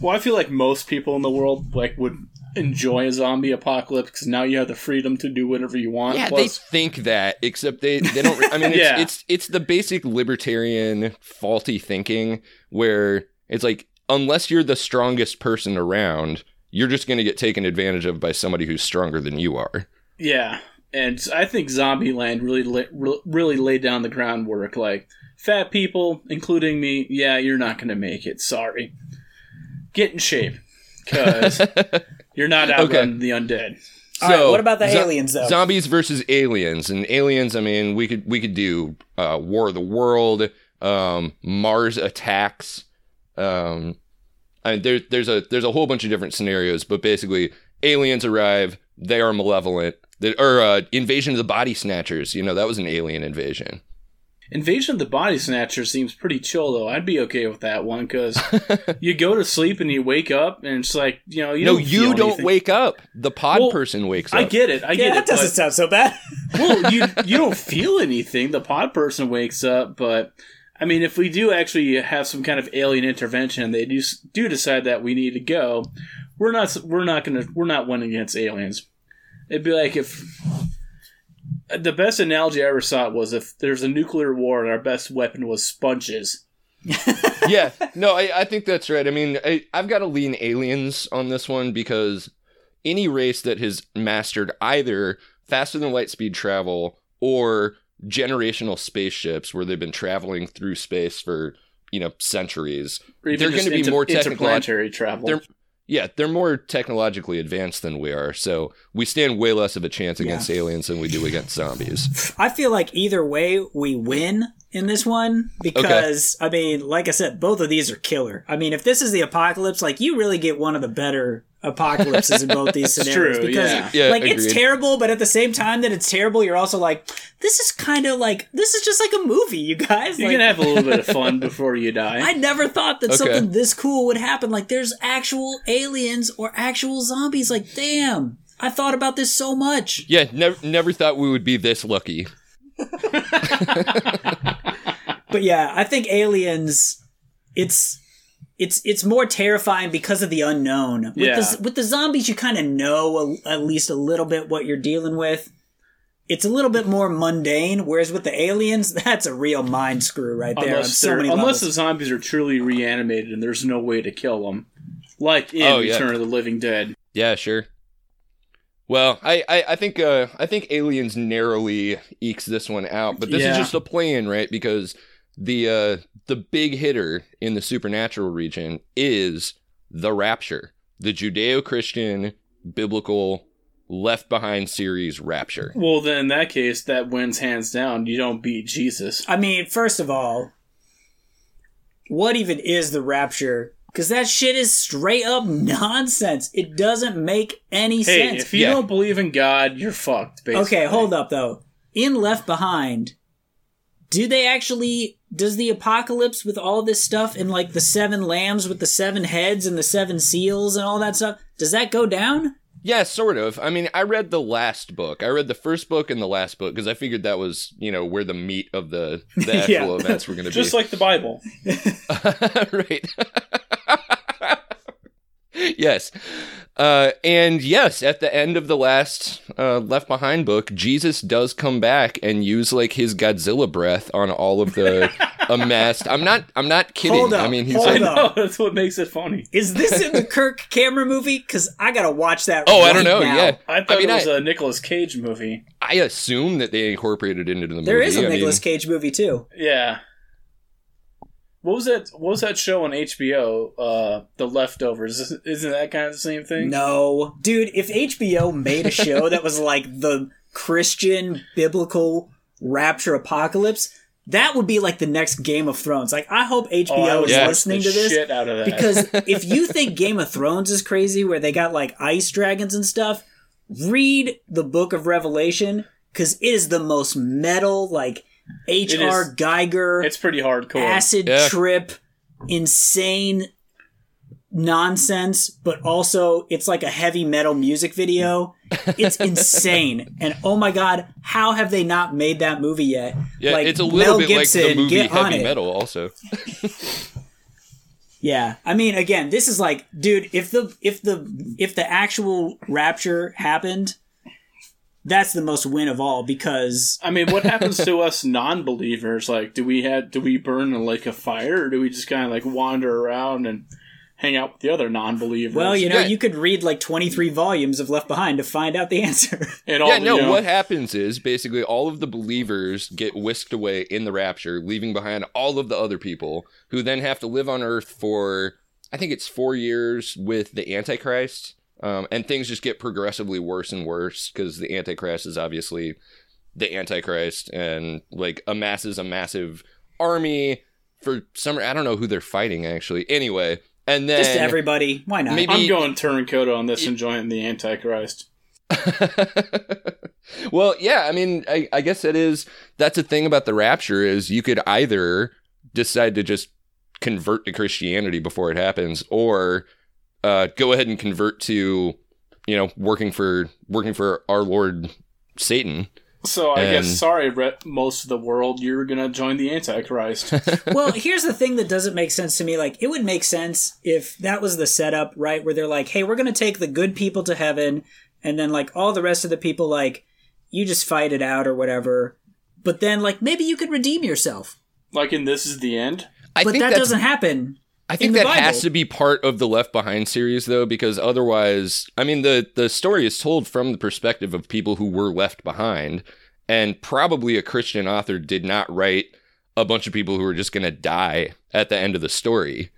Well, I feel like most people in the world like would enjoy a zombie apocalypse because now you have the freedom to do whatever you want. Yeah, Plus, they think that, except they, they don't. I mean, it's, Yeah. it's it's the basic libertarian faulty thinking where it's like unless you're the strongest person around, you're just going to get taken advantage of by somebody who's stronger than you are. yeah, and I think Zombieland really la- really laid down the groundwork. Like fat people, including me, yeah, you're not going to make it. Sorry. Get in shape, because you're not outrunning the undead. All right, what about the zo- aliens, though? Zombies versus aliens, and aliens. I mean, we could we could do uh, War of the World, um, Mars attacks. Um, I mean, there, there's a there's a whole bunch of different scenarios, but basically, aliens arrive. They are malevolent. The, or uh, invasion of the body snatchers. You know, that was an alien invasion. Invasion of the Body Snatcher seems pretty chill, though. I'd be okay with that one because you go to sleep and you wake up, and it's like you know you no, don't you feel don't anything. wake up. The pod Well, person wakes up. I get it. I get yeah, it. that doesn't but- sound so bad. well, you you don't feel anything. The pod person wakes up, but I mean, if we do actually have some kind of alien intervention, and they do do decide that we need to go, we're not we're not gonna we're not winning against aliens. It'd be like if the best analogy I ever saw was if there's a nuclear war and our best weapon was sponges. yeah, no, I, I think that's right. I mean, I, I've got to lean aliens on this one because any race that has mastered either faster than light speed travel or generational spaceships where they've been traveling through space for you know centuries They're gonna be inter- more interplanetary travel. they're yeah they're more technologically advanced than we are so we stand way less of a chance against aliens than we do against zombies. I feel like either way we win in this one because I mean, like I said, both of these are killer. I mean, if this is the apocalypse, like you really get one of the better apocalypses in both these scenarios true, because yeah. Yeah, like it's terrible, but at the same time that it's terrible, you're also like, this is kind of like this is just like a movie, you guys. you like, can have a little bit of fun before you die. I never thought that Okay. something this cool would happen. Like, there's actual aliens or actual zombies. Like, damn, I thought about this so much. yeah never never thought we would be this lucky But yeah, I think aliens. It's it's it's more terrifying because of the unknown. With Yeah. the with the zombies, you kind of know a, at least a little bit what you're dealing with. It's a little bit more mundane, whereas with the aliens, that's a real mind screw right there. on unless so many unless levels. the zombies are truly reanimated and there's no way to kill them, like in Oh, yeah. Return of the Living Dead. Yeah, sure. Well, I, I, I think uh, I think Aliens narrowly ekes this one out, but this Yeah. is just a play-in, right? Because the uh, the big hitter in the supernatural region is the Rapture, the Judeo-Christian biblical Left Behind series Rapture. Well, then in that case, that wins hands down. You don't beat Jesus. I mean, first of all, what even is the rapture? Because that shit is straight up nonsense. It doesn't make any Hey, sense. if you Yeah. don't believe in God, you're fucked. Basically. Okay, hold up though. In Left Behind, do they actually does the apocalypse with all this stuff and like the seven lambs with the seven heads and the seven seals and all that stuff, does that go down? Yeah, sort of. I mean, I read the last book. I read the first book and the last book because I figured that was, you know, where the meat of the, the actual Yeah. events were going to be. Just like the Bible. right. yes. Uh, and yes, at the end of the last uh, Left Behind book, Jesus does come back and use like his Godzilla breath on all of the amassed. I'm not. I'm not kidding. Hold up, I mean, he's hold like, up. know. That's what makes it funny. Is this in the Kirk Cameron movie? Because I gotta watch that. oh, I don't know. now. Yeah, I thought mean, it was I, a Nicolas Cage movie. I assume that they incorporated it into the movie. There is a I mean, Cage movie too. Yeah. What was that? What was that show on HBO? Uh, The Leftovers. Isn't that kind of the same thing? No, dude. If HBO made a show that was like the Christian biblical rapture apocalypse, that would be like the next Game of Thrones. Like, I hope HBO Oh, I is listening to this shit out of that. because if you think Game of Thrones is crazy, where they got like ice dragons and stuff, read the Book of Revelation because it is the most metal, like H.R. is. Giger, it's pretty hardcore. acid Yeah. trip, insane nonsense, but also it's like a heavy metal music video. It's insane. And oh my god, how have they not made that movie yet? Yeah, Like, it's a little Mel bit like the movie get on Heavy it. Metal, also. Yeah. I mean again, this is like dude, if the if the if the actual rapture happened, that's the most win of all because I mean, what happens to us non-believers? Like, do we have do we burn in a fire, or do we just kind of like wander around and hang out with the other non-believers? well, you know, Yeah. you could read like 23 volumes of Left Behind to find out the answer. and all yeah, the, no, you know, what happens is basically all of the believers get whisked away in the rapture, leaving behind all of the other people who then have to live on Earth for, I think it's four years with the Antichrist. Um, and things just get progressively worse and worse because the Antichrist is obviously the Antichrist and like amasses a massive army for some, I don't know who they're fighting actually. Anyway, and then Just everybody. Why not? Maybe- I'm going turncoat on this and joining the Antichrist. well, yeah, I mean, I, I guess that is that's a thing about the rapture is you could either decide to just convert to Christianity before it happens, or uh, go ahead and convert to, you know, working for working for our Lord Satan. So I And- guess, sorry, re- most of the world, you're gonna join the Antichrist. well, here's the thing that doesn't make sense to me. Like, it would make sense if that was the setup, right? Where they're like, hey, we're going to take the good people to heaven, and then, like, all the rest of the people, like, you just fight it out or whatever. But then, like, maybe you could redeem yourself. like in This Is the End. I But think that doesn't happen. I think that has to be part of the Left Behind series, though, because otherwise, I mean, the the story is told from the perspective of people who were left behind, and probably a Christian author did not write a bunch of people who were just going to die at the end of the story.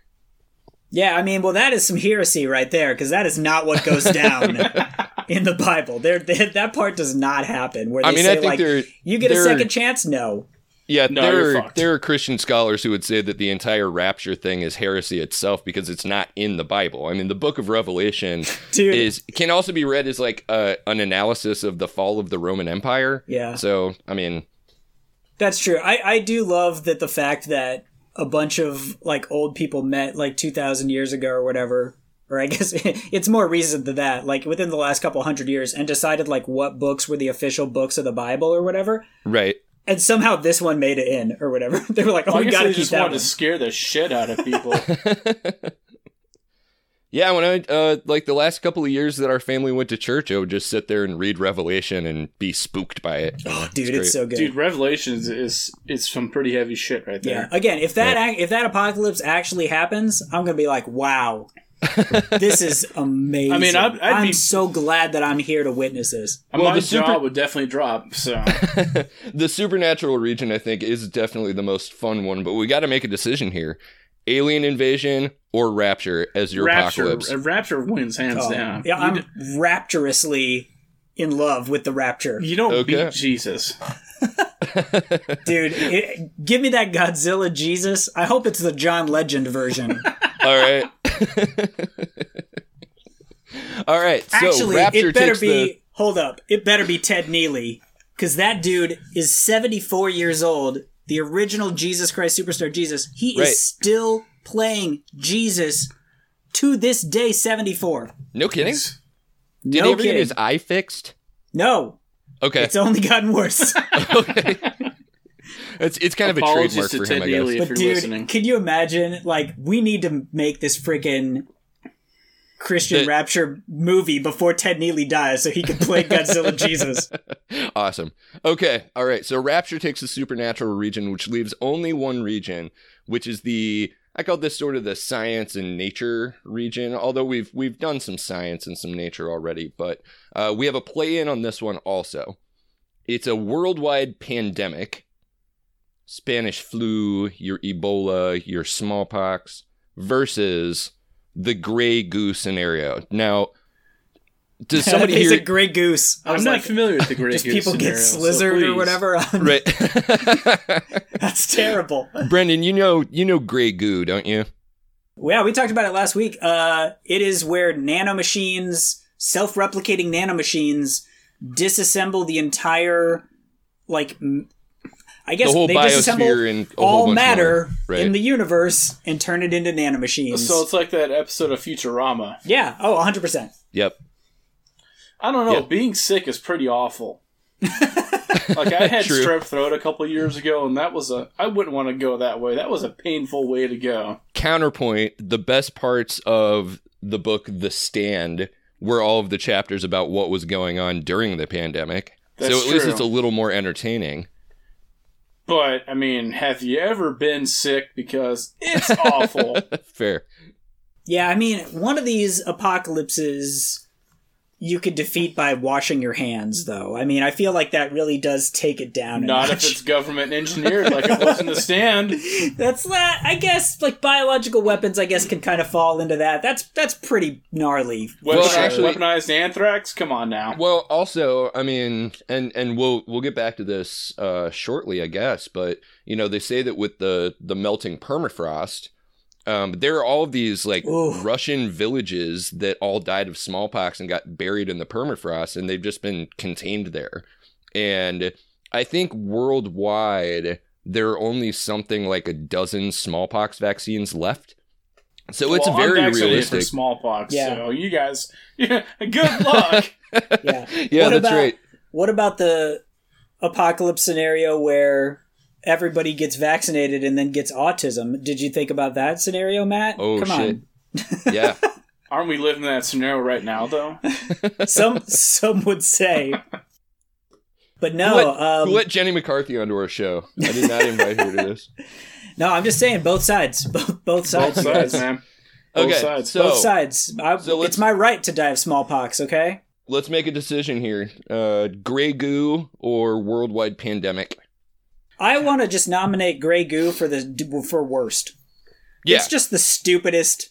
Yeah, I mean, well, that is some heresy right there, because that is not what goes down in the Bible. There, that part does not happen. Where they I mean, say I think like, you get a second chance. No, Yeah, No, there you're there are Christian scholars who would say that the entire rapture thing is heresy itself because it's not in the Bible. I mean, the Book of Revelation Dude. is can also be read as like a, an analysis of the fall of the Roman Empire. Yeah. So, I mean, That's true. I, I do love that the fact that a bunch of like old people met like 2000 years ago or whatever or I guess it's more recent than that like within the last couple hundred years and decided like what books were the official books of the Bible or whatever right. And somehow this one made it in or whatever they were like oh I we gotta they keep just that wanted one to scare the shit out of people. Yeah, when I uh like the last couple of years that our family went to church, I would just sit there and read Revelation and be spooked by it. oh dude great. it's so good Dude, Revelations is is some pretty heavy shit right there. yeah there. again if that ac if that apocalypse actually happens I'm gonna be like wow this is amazing I mean, I'd- I'd am be- so glad that I'm here to witness this Well, my the super- jaw would definitely drop. So The supernatural region, I think, is definitely the most fun one, but we got to make a decision here: alien invasion or rapture as your Rapture, apocalypse. uh, Rapture wins hands Oh, down. Yeah, I'm d- rapturously in love with the Rapture, You don't Okay. beat Jesus. dude. It, give me that Godzilla Jesus. I hope it's the John Legend version. All right. All right. So Actually, Rapture it better be. the Hold up, it better be Ted Neeley, because that dude is seventy four years old. The original Jesus Christ Superstar Jesus. He Right. is still playing Jesus to this day. Seventy four. No kidding. Did No he ever get kidding. his eye fixed? No, Okay. it's only gotten worse. okay. It's it's kind of a trademark to for Ted him, I Neeley guess. if But you're dude, listening. can you imagine? Like, we need to make this freaking Christian The- Rapture movie before Ted Neeley dies, so he can play Godzilla Jesus. Awesome. Okay. All right. So Rapture takes the supernatural region, which leaves only one region, which is the I call this sort of the science and nature region. Although we've we've done some science and some nature already, but uh, we have a play in on this one also. It's a worldwide pandemic. Spanish flu, your Ebola, your smallpox versus the gray goose scenario. Now, does somebody He's here a gray goose. I I'm not like, familiar with the Great just Goose people get scenario, so slizzard or whatever. on- right? That's terrible. Brendan, you know you know gray goo, don't you? Yeah, we talked about it last week. Uh, it is where nanomachines, self-replicating nanomachines, disassemble the entire, like, m- I guess The whole they disassemble biosphere and all matter more. Right. in the universe and turn it into nanomachines. So it's like that episode of Futurama. yeah, oh, 100 percent. Yep. I don't know. Yeah. Being sick is pretty awful. like I had True. strep throat a couple years ago, and that was a. I wouldn't want to go that way. That was a painful way to go. Counterpoint: the best parts of the book, The Stand, were all of the chapters about what was going on during the pandemic. That's so at least it's a little more entertaining. But I mean, have you ever been sick? Because it's awful. Fair. Yeah, I mean, one of these apocalypses you could defeat by washing your hands, though. I mean, I feel like that really does take it down. a Not if it's government engineered like it was in the stand. That's that. I guess like biological weapons. I guess can kind of fall into that. That's that's pretty gnarly. Well, Weaponized, actually- weaponized anthrax. Come on now. Well, also, I mean, and and we'll we'll get back to this uh, shortly, I guess. But you know, they say that with the the melting permafrost, um, there are all of these like Ooh. Russian villages that all died of smallpox and got buried in the permafrost, and they've just been contained there. And I think worldwide there are only something like a dozen smallpox vaccines left. So it's Well, I'm very realistic. for smallpox. Yeah. So you guys, yeah, good luck. Yeah. yeah, What that's about- right. What about the apocalypse scenario where everybody gets vaccinated and then gets autism? Did you think about that scenario, Matt? Oh Come shit. yeah. Aren't we living that scenario right now, though? Some some would say. But Who no, let, um, who let Jenny McCarthy onto our show? I did not invite her to this. no, I'm just saying both sides, both both sides, Both sides, guys. man. Both Okay, sides. so both sides. I, so it's my right to die of smallpox. Okay. let's make a decision here: uh, gray goo or worldwide pandemic. I want to just nominate Grey Goo for the for worst. Yeah, It's just the stupidest,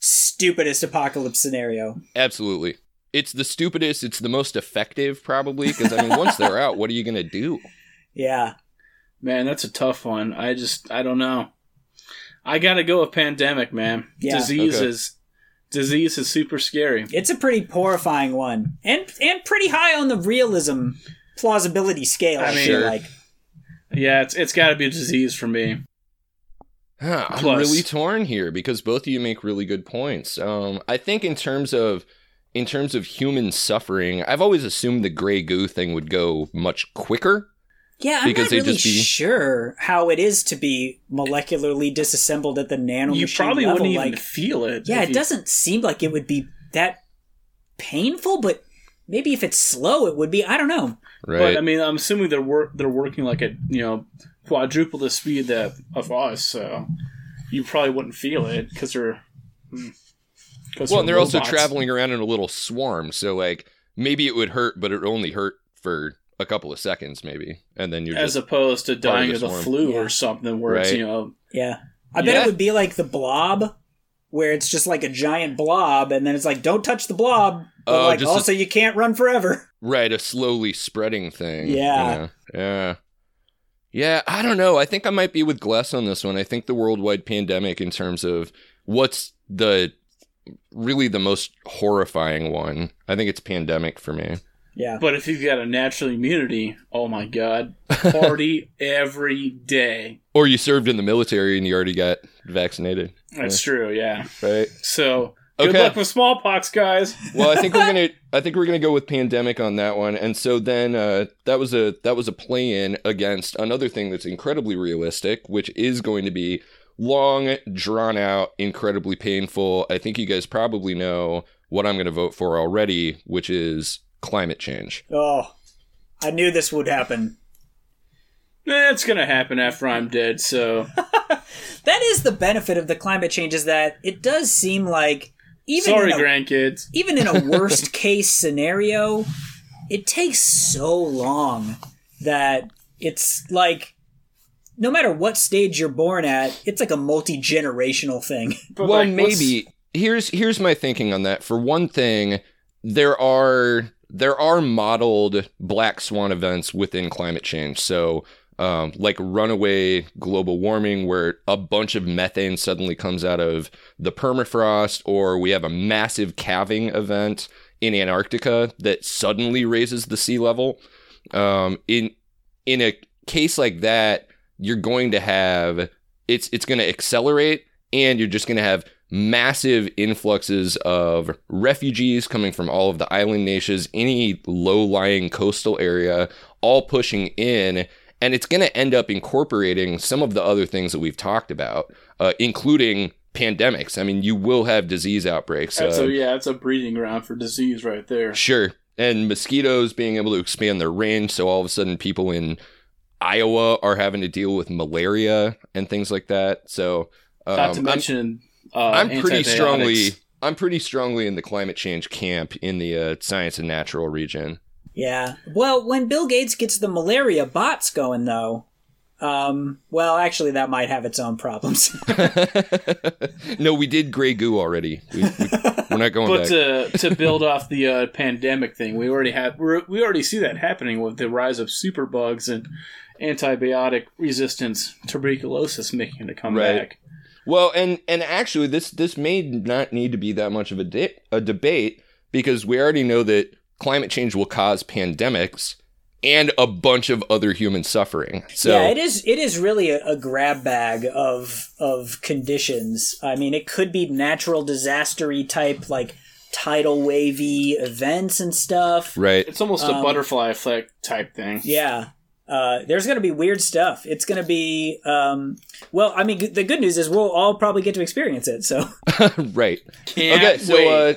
stupidest apocalypse scenario. absolutely. It's the stupidest. It's the most effective, probably, because I mean, once they're out, what are you gonna do? Yeah. Man, that's a tough one. I just, I don't know. I gotta go with pandemic, man. Yeah. Disease Okay. is, disease is super scary. It's a pretty horrifying one, and and pretty high on the realism plausibility scale. I, I mean- feel Sure. like. Yeah, it's it's got to be a disease for me. Huh, I'm Plus- really torn here because both of you make really good points. Um, I think in terms of in terms of human suffering, I've always assumed the gray goo thing would go much quicker. Yeah, I'm Because not they really just be- sure how it is to be molecularly disassembled at the nano you probably level. wouldn't even like, feel it. yeah, it you- doesn't seem like it would be that painful, but maybe if it's slow, it would be. I don't know. Right. But I mean, I'm assuming they're work they're working like at you know quadruple the speed that of us, so you probably wouldn't feel it because they're. mm, 'cause well, and they're also traveling around in a little swarm, so like maybe it would hurt, but it only hurt for a couple of seconds, maybe, and then you're as just opposed to part of dying the of the flu Yeah. or something, where it's you know Yeah, I bet Yeah. it would be like the Blob, where it's just like a giant blob, and then it's like, don't touch the blob. But Oh, like, just a- also, you can't run forever. Right, a slowly spreading thing. Yeah. know? Yeah. Yeah, I don't know. I think I might be with Gless on this one. I think the worldwide pandemic, in terms of what's the really the most horrifying one, I think it's pandemic for me. Yeah. But if you've got a natural immunity, oh my god, party every day. Or you served in the military and you already got vaccinated, That's true, yeah. right? So good Okay. luck with smallpox, guys. well, I think we're gonna. I think we're gonna go with pandemic on that one, and so then uh, that was a that was a play in against another thing that's incredibly realistic, which is going to be long, drawn out, incredibly painful. I think you guys probably know what I'm going to vote for already, which is climate change. Oh, I knew this would happen. Eh, it's gonna happen after I'm dead, so That is the benefit of the climate change is that it does seem like even sorry, in a, grandkids. even in a worst case scenario, it takes so long that it's like no matter what stage you're born at, it's like a multi generational thing. But well, like, maybe here's here's my thinking on that. For one thing, there are there are modeled black swan events within climate change. So, um, like runaway global warming, where a bunch of methane suddenly comes out of the permafrost, or we have a massive calving event in Antarctica that suddenly raises the sea level. Um, in in a case like that, you're going to have it's it's going to accelerate, and you're just going to have massive influxes of refugees coming from all of the island nations, any low-lying coastal area, all pushing in. And it's going to end up incorporating some of the other things that we've talked about, uh, including pandemics. I mean, you will have disease outbreaks. That's uh, a, yeah, it's a breeding ground for disease right there. Sure. And mosquitoes being able to expand their range. So all of a sudden, people in Iowa are having to deal with malaria and things like that. So um, Not to I'm- mention, uh, I'm, pretty strongly. I'm pretty strongly in the climate change camp in the uh, science and natural region. Yeah. Well, when Bill Gates gets the malaria bots going, though, um, well, actually, that might have its own problems. no, we did gray goo already. We, we, we're not going But back. to to build off the uh, pandemic thing, we already have we're, we already see that happening with the rise of superbugs and antibiotic resistance tuberculosis making a comeback. Well, and and actually, this this may not need to be that much of a de- a debate because we already know that climate change will cause pandemics and a bunch of other human suffering. So yeah, it is. It is really a, a grab bag of of conditions. I mean, it could be natural disastery type, like tidal wavy events and stuff. right, It's almost Um, a butterfly effect type thing. Yeah. Uh, there's going to be weird stuff. It's going to be, um, well, I mean, g- the good news is we'll all probably get to experience it. So, right. Can't okay, so uh,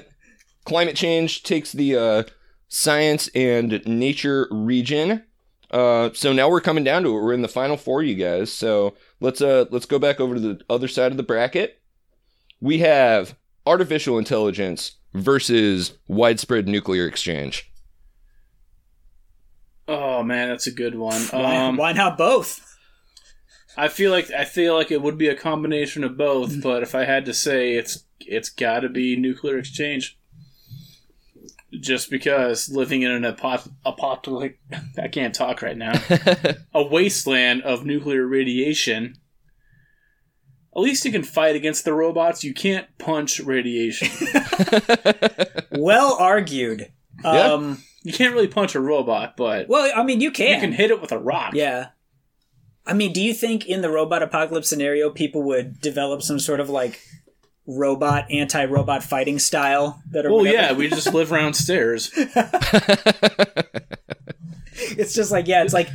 climate change takes the uh, science and nature region. Uh, so now we're coming down to it. We're in the final four, you guys. So let's uh let's go back over to the other side of the bracket. We have artificial intelligence versus widespread nuclear exchange. Oh man, that's a good one. why, Um, why not both? I feel like I feel like it would be a combination of both, but if I had to say, it's it's got to be nuclear exchange. Just because living in an apo- apocalyptic, I can't talk right now, a wasteland of nuclear radiation. At least you can fight against the robots. You can't punch radiation. Well argued. Yeah. Um, you can't really punch a robot, but well, I mean, you can. you can. can hit it with a rock. Yeah. I mean, do you think in the robot apocalypse scenario, people would develop some sort of like robot, anti robot fighting style? That or Well, whatever? yeah, we just live around stairs. it's just like yeah, it's like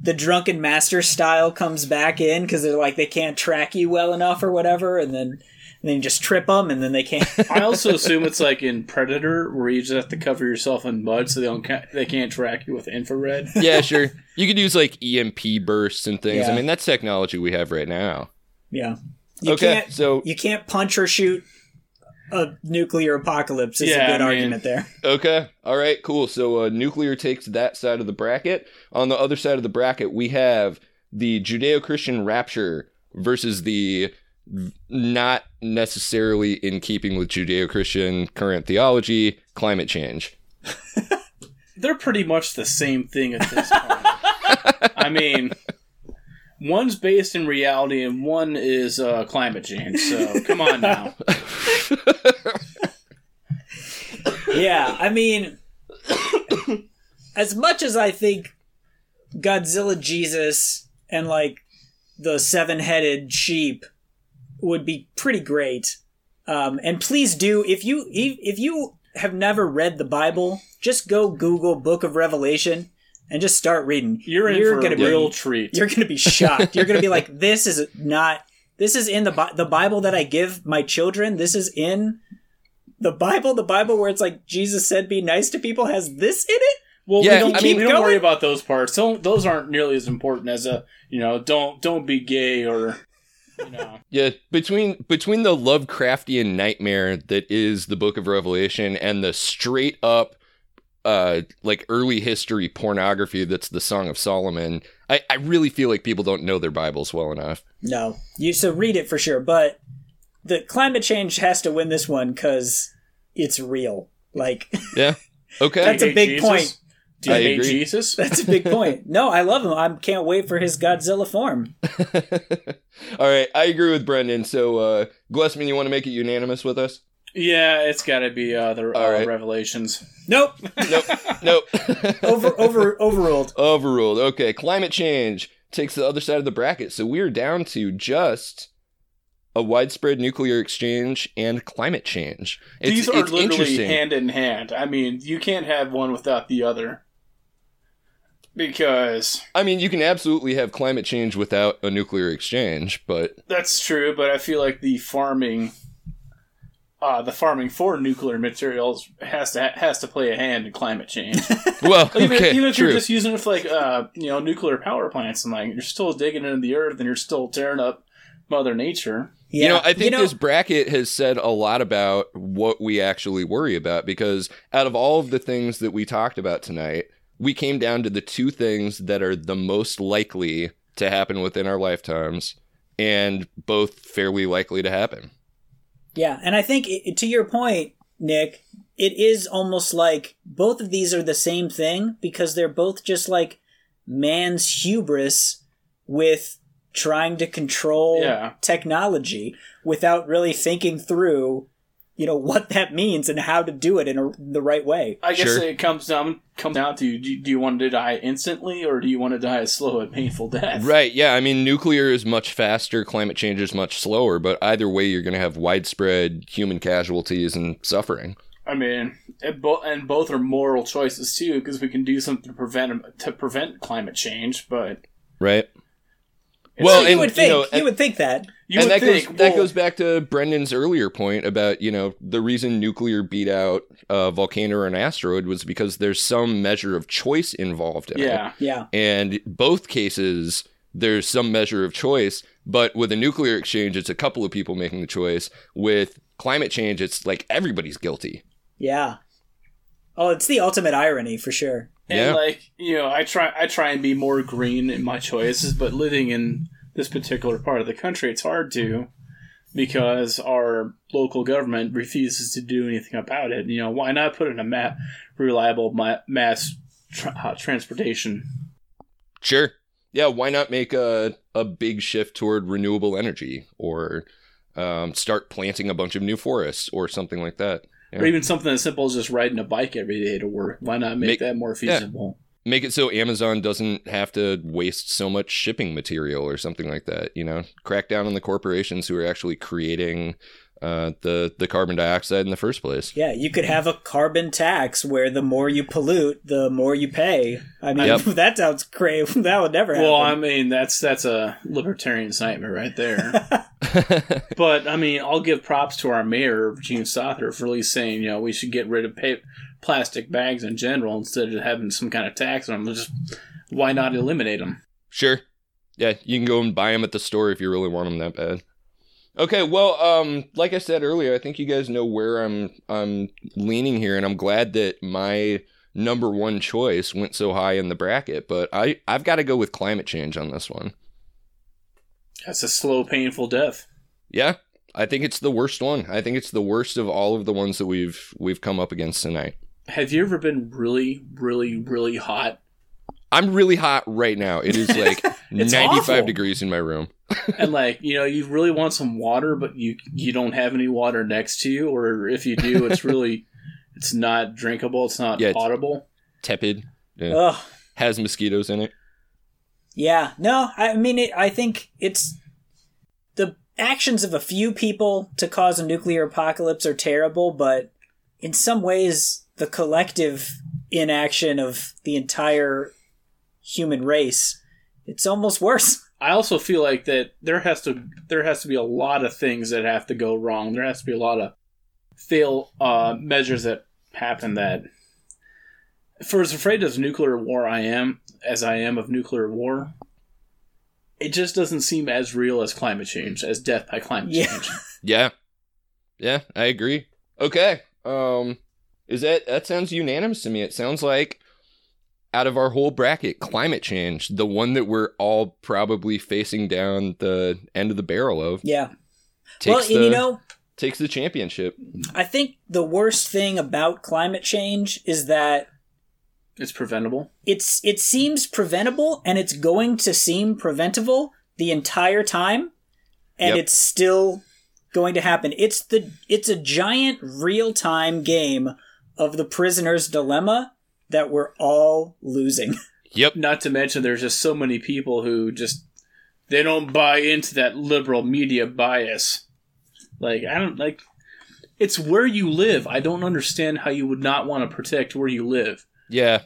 the drunken master style comes back in because they're like they can't track you well enough or whatever, and then and then you just trip them, and then they can't. I also assume it's like in Predator, where you just have to cover yourself in mud so they don't ca- they can't track you with infrared. yeah, sure. You could use like EMP bursts and things. I mean, that's technology we have right now. yeah. You okay, can't so you can't punch or shoot a nuclear apocalypse. Is Yeah, a good I mean- argument there. Okay. All right. Cool. So uh, nuclear takes that side of the bracket. On the other side of the bracket, we have the Judeo-Christian rapture versus the not necessarily in keeping with Judeo-Christian current theology, climate change. They're pretty much the same thing at this point. I mean, one's based in reality and one is uh, climate change. So come on now. yeah, I mean, as much as I think Godzilla Jesus and like the seven headed sheep would be pretty great. Um, and please do if you if you have never read the Bible, just go Google Book of Revelation and just start reading. You're in for gonna a real be, treat. You're gonna be shocked. You're gonna be like, this is not. This is in the the Bible that I give my children. This is in the Bible. The Bible where it's like Jesus said, "Be nice to people." Has this in it? Well, Yeah, we don't, I we don't worry about those parts. Don't, those aren't nearly as important as a you know don't don't be gay or you know Yeah, between between the Lovecraftian nightmare that is the Book of Revelation and the straight up uh like early history pornography that's the Song of Solomon, I, I really feel like people don't know their Bibles well enough. No, you so read it for sure. But the climate change has to win this one because it's real. Like Yeah. Okay. That's a Hey, big Jesus? point. Do you I hate agree. Jesus? that's a big point. No, I love him. I can't wait for his Godzilla form. All right, I agree with Brendan. So, uh, Glesmann, you want to make it unanimous with us? Yeah, it's got to be uh, the uh, All right. Revelations. Nope, Nope. nope. over over overruled. Overruled. Okay, climate change takes the other side of the bracket. So we're down to just a widespread nuclear exchange and climate change. It's, These are it's literally hand in hand. I mean, you can't have one without the other. Because I mean, you can absolutely have climate change without a nuclear exchange, but that's true, but I feel like the farming, uh, the farming for nuclear materials has to has to play a hand in climate change. well, even, okay, even if true. you're just using it for like uh, you know nuclear power plants and like you're still digging into the earth and you're still tearing up Mother Nature. Yeah, You know, I think you know- this bracket has said a lot about what we actually worry about because out of all of the things that we talked about tonight, we came down to the two things that are the most likely to happen within our lifetimes and both fairly likely to happen. Yeah, and I think it, to your point, Nick, it is almost like both of these are the same thing because they're both just like man's hubris with trying to control Yeah. technology without really thinking through, you know, what that means and how to do it in a, the right way. I guess Sure. it comes down comes down to do you, do you want to die instantly or do you want to die a slow and painful death? Right, yeah, I mean nuclear is much faster, climate change is much slower, but either way you're going to have widespread human casualties and suffering. I mean, it bo- and both are moral choices too, because we can do something to prevent to prevent climate change. But Right? it's Well, you and, would you think know, you and- would think that. You and that think goes that goes back to Brendan's earlier point about you know the reason nuclear beat out a volcano or an asteroid was because there's some measure of choice involved in it. Yeah, Yeah. And both cases there's some measure of choice, but with a nuclear exchange it's a couple of people making the choice. With climate change it's like everybody's guilty. Yeah. Oh, it's the ultimate irony for sure. and Yeah. like you know, I try I try and be more green in my choices, but living in this particular part of the country, it's hard to because our local government refuses to do anything about it. You know, why not put in a ma- reliable ma- mass tra- uh, transportation? Sure. Yeah, why not make a, a big shift toward renewable energy or um, start planting a bunch of new forests or something like that? Yeah. Or even something as simple as just riding a bike every day to work. Why not make, Make- that more yeah. Feasible? Make it so Amazon doesn't have to waste so much shipping material or something like that. You know, crack down on the corporations who are actually creating uh, the the carbon dioxide in the first place. Yeah, you could have a carbon tax where the more you pollute, the more you pay. I mean, Yep. that sounds crazy. That would never happen. Well, I mean that's that's a libertarian's nightmare right there. but I mean, I'll give props to our mayor Jean Stothert for at least saying you know we should get rid of pa- plastic bags in general instead of having some kind of tax on them. Just why not eliminate them? Sure. Yeah, you can go and buy them at the store if you really want them that bad. Okay, well, um, like I said earlier, I think you guys know where I'm I'm leaning here, and I'm glad that my number one choice went so high in the bracket. But I I've got to go with climate change on this one. That's a slow, painful death. Yeah, I think it's the worst one. I think it's the worst of all of the ones that we've we've come up against tonight. Have you ever been really, really, really hot? I'm really hot right now. It is like It's 95 awful. degrees in my room. and like you know you really want some water but you you don't have any water next to you or if you do it's really it's not drinkable it's not Yeah, it's- potable Tepid. Yeah. Ugh. Has mosquitoes in it. Yeah, no, I mean, it, I think it's the actions of a few people to cause a nuclear apocalypse are terrible, but in some ways, the collective inaction of the entire human race, it's almost worse. i also feel like that there has to there has to be a lot of things that have to go wrong there has to be a lot of fail uh measures that happen that for as afraid of nuclear war i am as i am of nuclear war it just doesn't seem as real as climate change as death by climate Yeah. change Yeah. Yeah, I agree. Okay. Um is that that sounds unanimous to me. It sounds like out of our whole bracket, climate change, the one that we're all probably facing down the end of the barrel of, Yeah. takes well, the and you know, takes the championship. I think the worst thing about climate change is that it's preventable it's it seems preventable and it's going to seem preventable the entire time and Yep. it's still going to happen it's the it's a giant real-time game of the prisoner's dilemma that we're all losing Yep. Not to mention, there's just so many people who just they don't buy into that liberal media bias. Like I don't like. It's where you live. I don't understand how you would not want to protect where you live. Yeah.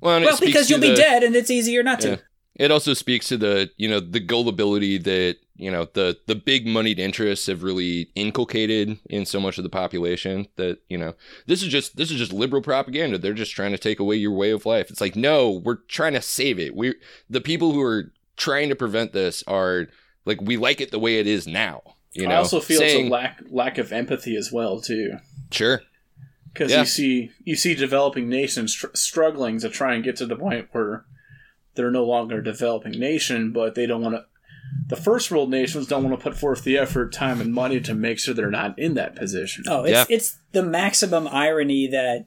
Well, well because you'll be dead and it's easier not to Yeah. It also speaks to the, you know, the gullibility that, you know, the the big moneyed interests have really inculcated in so much of the population that, you know, this is just this is just liberal propaganda. They're just trying to take away your way of life. It's like, no, we're trying to save it. We the people who are trying to prevent this are like we like it the way it is now. You know, I also feel saying, it's a lack lack of empathy as well too, sure. because Yeah. you see you see developing nations str- struggling to try and get to the point where they're no longer a developing nation, but they don't want to. The first world nations don't want to put forth the effort, time, and money to make sure they're not in that position. oh it's Yeah. it's the maximum irony that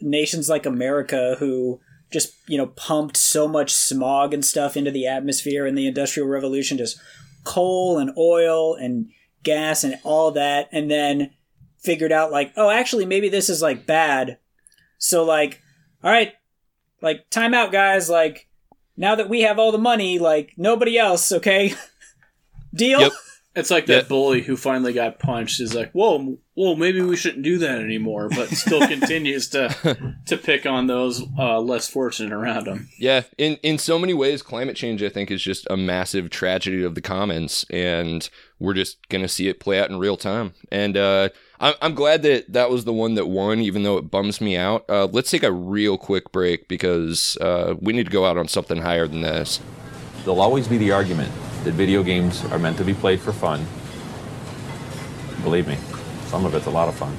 nations like america who just you know pumped so much smog and stuff into the atmosphere in the industrial revolution just coal and oil and gas and all that and then figured out like oh actually maybe this is like bad so like all right like time out guys like now that we have all the money like nobody else okay deal Yep. It's like that Yeah. bully who finally got punched is like, whoa, whoa, maybe we shouldn't do that anymore, but still continues to to pick on those uh, less fortunate around him. Yeah, in in so many ways, climate change I think is just a massive tragedy of the commons, and we're just gonna see it play out in real time. And uh, I'm glad that that was the one that won, even though it bums me out. Uh, let's take a real quick break because uh, we need to go out on something higher than this. There'll always be the argument that video games are meant to be played for fun. Believe me, some of it's a lot of fun.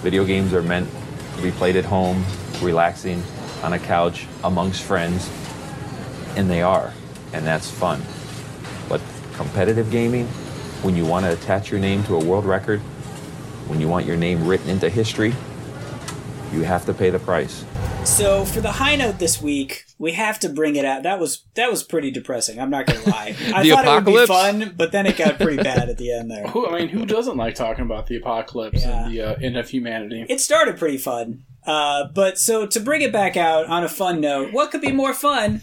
Video games are meant to be played at home, relaxing, on a couch, amongst friends, and they are, and that's fun. But competitive gaming, when you want to attach your name to a world record, when you want your name written into history, you have to pay the price. So for the high note this week, we have to bring it out. That was that was pretty depressing. I'm not gonna lie. I The thought it would be fun, but then it got pretty bad at the end there. Who, I mean, who doesn't like talking about the apocalypse Yeah. and the uh, end of humanity? It started pretty fun, uh, but so to bring it back out on a fun note, what could be more fun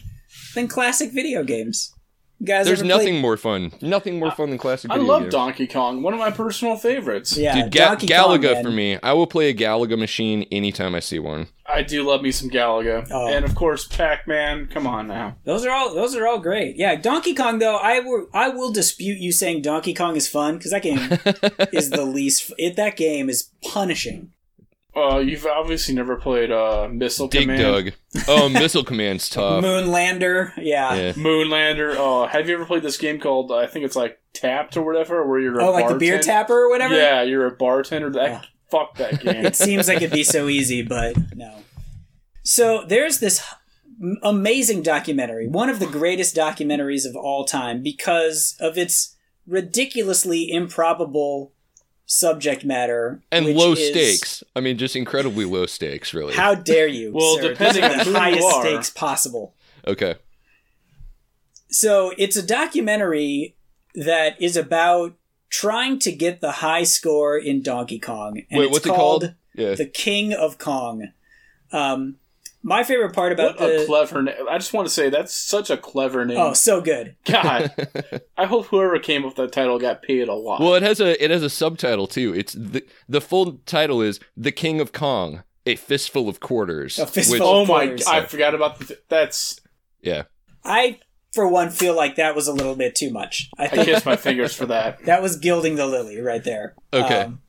than classic video games? You guys, There's nothing played- more fun, nothing more fun than classic. I video love games. Donkey Kong, one of my personal favorites. Yeah, Dude, Ga- Donkey Kong, Galaga man. for me. I will play a Galaga machine anytime I see one. I do love me some Galaga, Oh. and of course Pac-Man. Come on now. Those are all those are all great. Yeah, Donkey Kong though, I will I will dispute you saying Donkey Kong is fun because that game is the least. It, that game is punishing. Uh, you've obviously never played uh, Missile Dig Command, Dug. Oh, Missile Command's tough. Moonlander, yeah. Yeah. Moonlander. Oh, have you ever played this game called I think it's like Tapped or whatever, where you're a Oh, like the beer bartender? tapper or whatever. Yeah, you're a bartender. That Yeah. fuck that game. It seems like it'd be so easy, but no. So there's this amazing documentary, one of the greatest documentaries of all time because of its ridiculously improbable subject matter and which low is- stakes. I mean, just incredibly low stakes, really. How dare you? Well, sir. depending on the who you highest are. stakes possible. okay. So it's a documentary that is about trying to get the high score in Donkey Kong. And Wait, it's what's it called? Yeah. The King of Kong. Um, my favorite part about What a clever name! I just want to say that's such a clever name. oh, so good. God, I hope whoever came up with that title got paid a lot. Well, it has a it has a subtitle too. It's the the full title is The King of Kong: A Fistful of Quarters. A Fistful which- of- oh my! Quarters. I forgot about the. That's. yeah. I, for one, feel like that was a little bit too much. I I think kiss my fingers for that. that was gilding the lily right there. Okay. Um,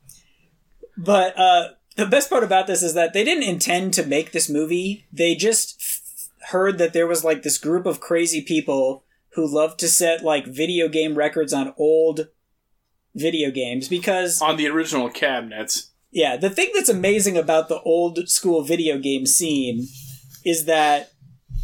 but uh, the best part about this is that they didn't intend to make this movie. They just f- heard that there was like this group of crazy people who love to set like video game records on old video games because On the original cabinets. yeah, the thing that's amazing about the old school video game scene is that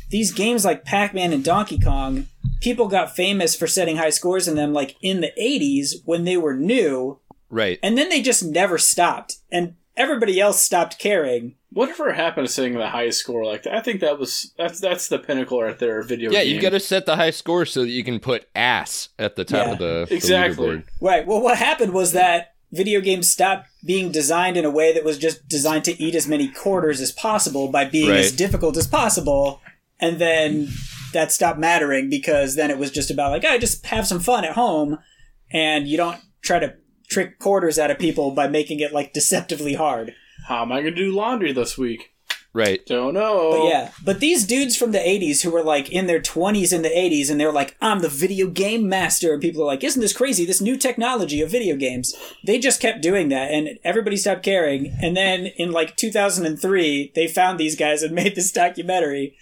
these games like Pac-Man and Donkey Kong, people got famous for setting high scores in them like in the 80s when they were new Right. and then they just never stopped and everybody else stopped caring. Whatever happened to setting the highest score like that? I think that was that's that's the pinnacle right there. of Video. Yeah, game. you got to set the high score so that you can put ass at the top Yeah. of the the Exactly. leaderboard. Right. Well, what happened was that video games stopped being designed in a way that was just designed to eat as many quarters as possible by being as difficult as possible. And then that stopped mattering because then it was just about like, I just have some fun at home and you don't try to trick quarters out of people by making it like deceptively hard. How am I going to do laundry this week? Right. Don't know. But yeah, but these dudes from the 80s who were like in their 20s in the 80s and they're like, I'm the video game master. And people are like, Isn't this crazy? This new technology of video games. They just kept doing that and everybody stopped caring. And then in like 2003, they found these guys and made this documentary.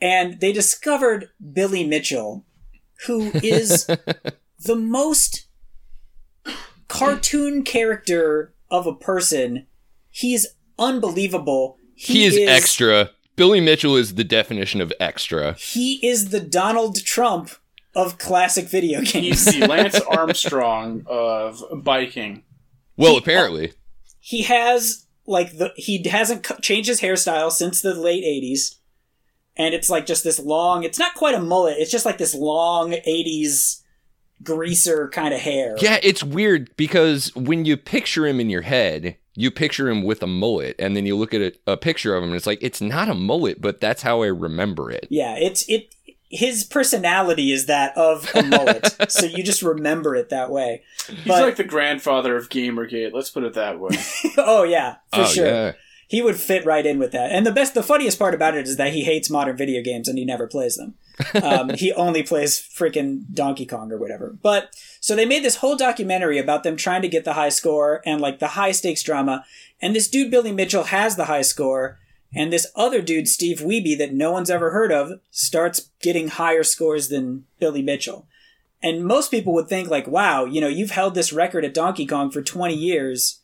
And they discovered Billy Mitchell, who is the most cartoon character of a person. He's unbelievable. He, is, extra. Billy Mitchell is the definition of extra. He is the Donald Trump of classic video He's games. the Lance Armstrong of biking. Well, apparently. he has like the he hasn't cu- changed his hairstyle since the late 80s. And it's like just this long, it's not quite a mullet, it's just like this long 80s greaser kind of hair. Yeah, it's weird because when you picture him in your head, you picture him with a mullet, and then you look at a, a picture of him, and it's like it's not a mullet, but that's how I remember it. Yeah, it's it his personality is that of a mullet. so you just remember it that way. He's But- like the grandfather of Gamergate. Let's put it that way. oh yeah, for oh sure. yeah, he would fit right in with that. And the best, the funniest part about it is that he hates modern video games and he never plays them. Um, he only plays freaking Donkey Kong or whatever. But so they made this whole documentary about them trying to get the high score and like the high stakes drama. And this dude Billy Mitchell has the high score, and this other dude Steve Wiebe that no one's ever heard of starts getting higher scores than Billy Mitchell. And most people would think like, wow, you know, you've held this record at Donkey Kong for 20 years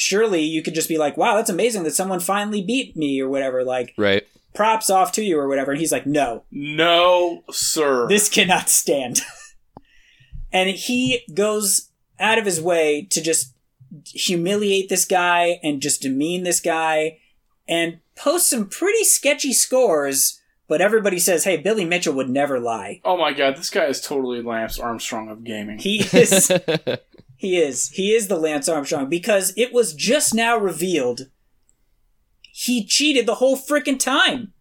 surely you could just be like, wow, that's amazing that someone finally beat me or whatever. Like, right. props off to you or whatever. And he's like, no, no, sir. this cannot stand. and he goes out of his way to just humiliate this guy and just demean this guy and post some pretty sketchy scores. But everybody says, hey, Billy Mitchell would never lie. oh my god, this guy is totally Lance Armstrong of gaming. He is. He is. He is the Lance Armstrong because it was just now revealed he cheated the whole freaking time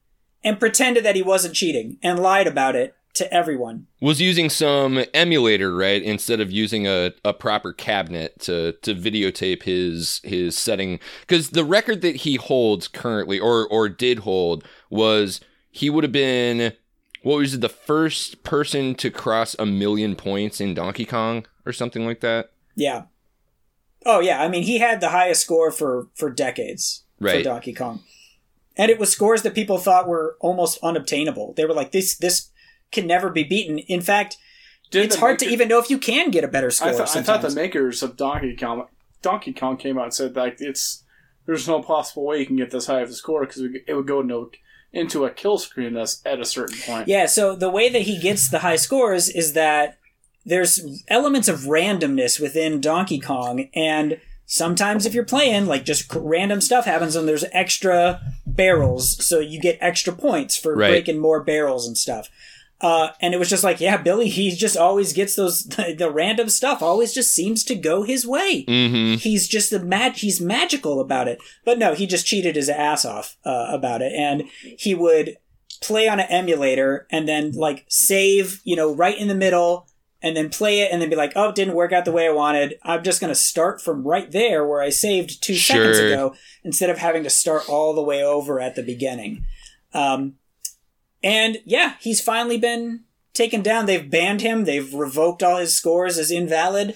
and pretended that he wasn't cheating and lied about it to everyone. Was using some emulator, right, instead of using a, a proper cabinet to to videotape his his setting. Because the record that he holds currently, or or did hold, was he would have been what was it, the first person to cross a million points in Donkey Kong or something like that. Yeah. Oh yeah, I mean he had the highest score for for decades for Donkey Kong. And it was scores that people thought were almost unobtainable. They were like this this can never be beaten. In fact, Did it's the hard to even know if you can get a better score I, thought I thought the makers of Donkey Kong Donkey Kong came out and said like it's there's no possible way you can get this high of a score because it would go into into a kill screen that's at a certain point. Yeah, so the way that he gets the high scores is that there's elements of randomness within Donkey Kong, and sometimes if you're playing, like just random stuff happens, and there's extra barrels, so you get extra points for Right. breaking more barrels and stuff. Uh, and it was just like, yeah, Billy, he just always gets those the, random stuff. Always just seems to go his way. Mm-hmm. He's just the mag. He's magical about it. But no, he just cheated his ass off uh, about it, and he would play on an emulator and then like save, you know, right in the middle, and then play it, and then be like, oh, it didn't work out the way I wanted. I'm just gonna start from right there where I saved two seconds ago, instead of having to start all the way over at the beginning. Um, and yeah, he's finally been taken down. They've banned him. They've revoked all his scores as invalid.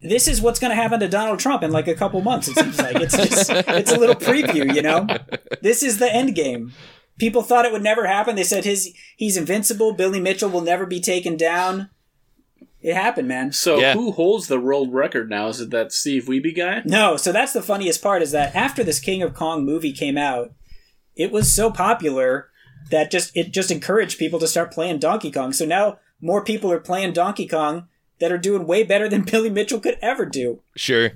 This is what's going to happen to Donald Trump in like a couple months. It seems like it's just it's a little preview, you know. This is the end game. People thought it would never happen. They said his he's invincible. Billy Mitchell will never be taken down. It happened, man. So Yeah. who holds the world record now? Is it that Steve Wiebe guy? No, so that's the funniest part is that after this King of Kong movie came out, it was so popular that just it just encouraged people to start playing Donkey Kong. So now more people are playing Donkey Kong that are doing way better than Billy Mitchell could ever do. Sure.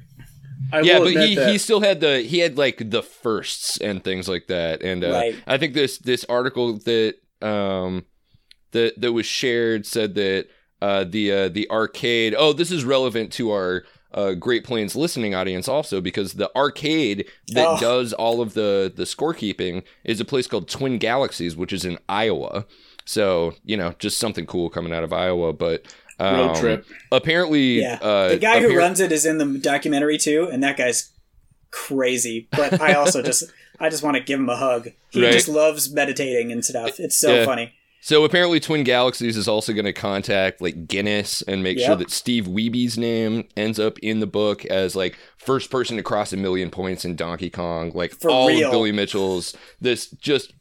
I yeah, but he, that. he still had the he had like the firsts and things like that. And uh, Right. I think this this article that um that that was shared said that uh the uh, the arcade oh this is relevant to our uh, Great Plains listening audience also because the arcade that Oh. does all of the the scorekeeping is a place called Twin Galaxies, which is in Iowa. So you know, just something cool coming out of Iowa. But um, Road trip. Apparently, Yeah. uh, the guy who runs it is in the documentary too, and that guy's crazy. But I also just I just want to give him a hug. He Right. just loves meditating and stuff. It's so Yeah. funny. So apparently, Twin Galaxies is also going to contact like Guinness and make sure that Steve Wiebe's name ends up in the book as like first person to cross a million points in Donkey Kong. Like For all real. of Billy Mitchell's this just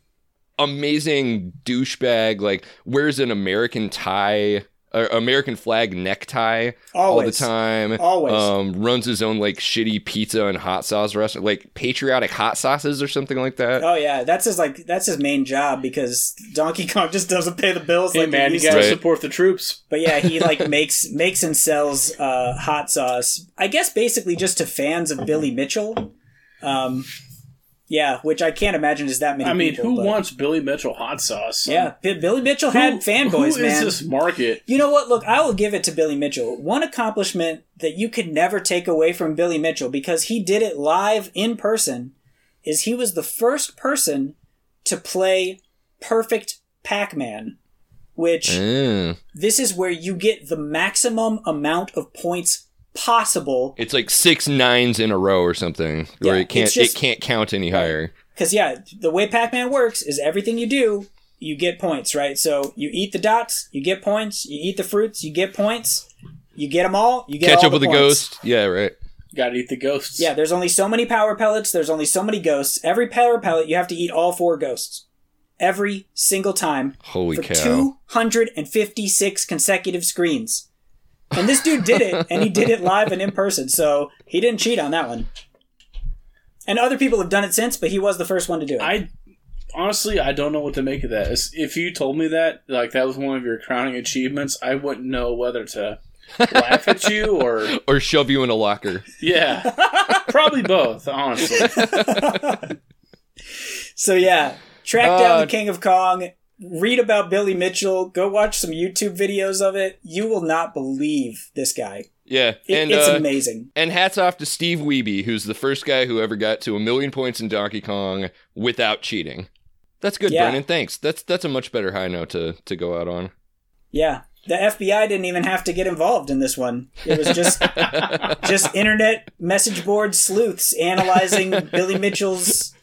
amazing douchebag. Like wears an American tie. Or American flag necktie all the time. Always. Um, runs his own like shitty pizza and hot sauce restaurant, like patriotic hot sauces or something like that. Oh yeah, that's his like that's his main job because Donkey Kong just doesn't pay the bills Hey like man, he you used gotta to. Right. support the troops. But yeah, he like makes makes and sells uh, hot sauce. I guess basically just to fans of Billy Mitchell. Um, yeah, which I can't imagine is that many. I mean, people, who but- wants Billy Mitchell hot sauce? Yeah, B- Billy Mitchell Who- had fanboys, Who is man. this market? You know what? Look, I will give it to Billy Mitchell. One accomplishment that you could never take away from Billy Mitchell because he did it live in person is he was the first person to play perfect Pac-Man, which Mm. this is where you get the maximum amount of points possible It's like six nines in a row or something, where Yeah, it can't just- it can't count any higher. Because yeah, the way Pac-Man works is everything you do, you get points, right? So you eat the dots, you get points. You eat the fruits, you get points. You get them all, you get Catch all up with the the points. ghost, yeah, right. Gotta eat the ghosts. Yeah, there's only so many power pellets. There's only so many ghosts. Every power pellet, you have to eat all four ghosts. Every single time Holy for cow! 256 consecutive screens. And this dude did it, and he did it live and in person, so he didn't cheat on that one. And other people have done it since, but he was the first one to do it. I honestly I don't know what to make of that. If you told me that like that was one of your crowning achievements, I wouldn't know whether to laugh at you or Or shove you in a locker. yeah, probably both. Honestly, So yeah, track down Uh, the King of Kong. Read about Billy Mitchell. Go watch some YouTube videos of it. You will not believe this guy. Yeah, It- and it's uh, amazing. and hats off to Steve Wiebe, who's the first guy who ever got to a million points in Donkey Kong without cheating. That's good, Yeah. Brennan. Thanks. That's that's a much better high note to to go out on. Yeah, the FBI didn't even have to get involved in this one. It was just just internet message board sleuths analyzing Billy Mitchell's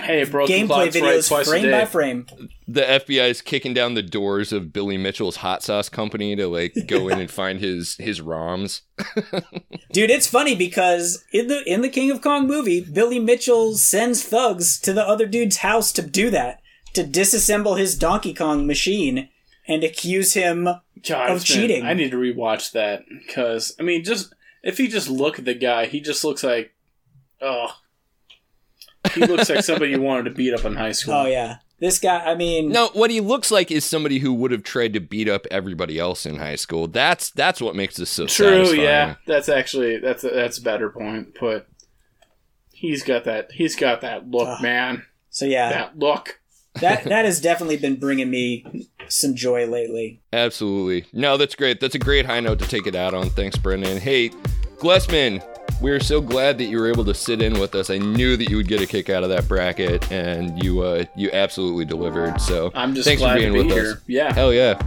hey, broken gameplay clocks right videos twice frame by frame. The FBI is kicking down the doors of Billy Mitchell's hot sauce company to like go in and find his his ROMs. Dude, it's funny because in the in the King of Kong movie, Billy Mitchell sends thugs to the other dude's house to do that, to disassemble his Donkey Kong machine and accuse him God, of it's been- cheating. I need to rewatch that because I mean, just if you just look at the guy, he just looks like oh, he looks like somebody you wanted to beat up in high school. Oh yeah. This guy, I mean, No, what he looks like is somebody who would have tried to beat up everybody else in high school. That's that's what makes this so True, satisfying. yeah. That's actually that's a, that's a better point. But he's got that he's got that look, man. so yeah, That look. that that has definitely been bringing me some joy lately. Absolutely. No, that's great. That's a great high note to take it out on. Thanks, Brendan. Hey, Glesmann, we're so glad that you were able to sit in with us. I knew that you would get a kick out of that bracket, and you uh, you absolutely delivered. So I'm just thanks glad for being be with here. us. Yeah. Hell yeah.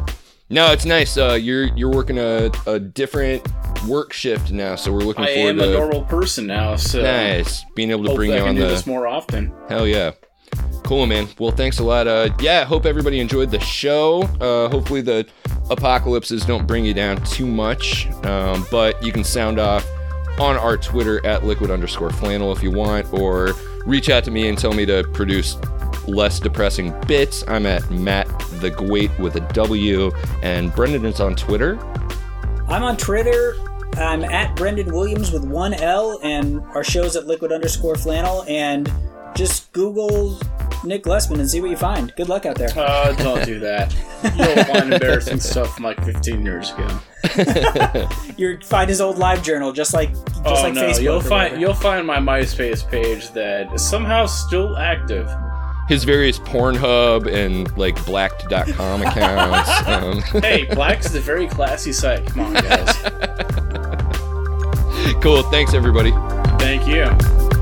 No, it's nice. Uh, you're you're working a, a different work shift now, so we're looking I forward am to a normal person now, so nice being able to bring you I can on do the this more often. Hell yeah. Cool, man. Well, thanks a lot. Uh, yeah, hope everybody enjoyed the show. Uh, hopefully, the apocalypses don't bring you down too much. Um, but you can sound off on our Twitter at liquid underscore flannel if you want, or reach out to me and tell me to produce less depressing bits. I'm at Matt the Great with a W, and Brendan is on Twitter. I'm on Twitter. I'm at Brendan Williams with one L, and our show's at liquid underscore flannel. And just Google Nick Glesmann and see what you find. Good luck out there. Uh, don't do that. You'll find embarrassing stuff from like 15 years ago. You find his old live journal, just like just oh like no, Facebook. you'll find whatever. you'll find my MySpace page that is somehow still active. His various Pornhub and like blacked.com accounts. um, Hey, Black's is a very classy site. Come on, guys. cool. Thanks, everybody. Thank you.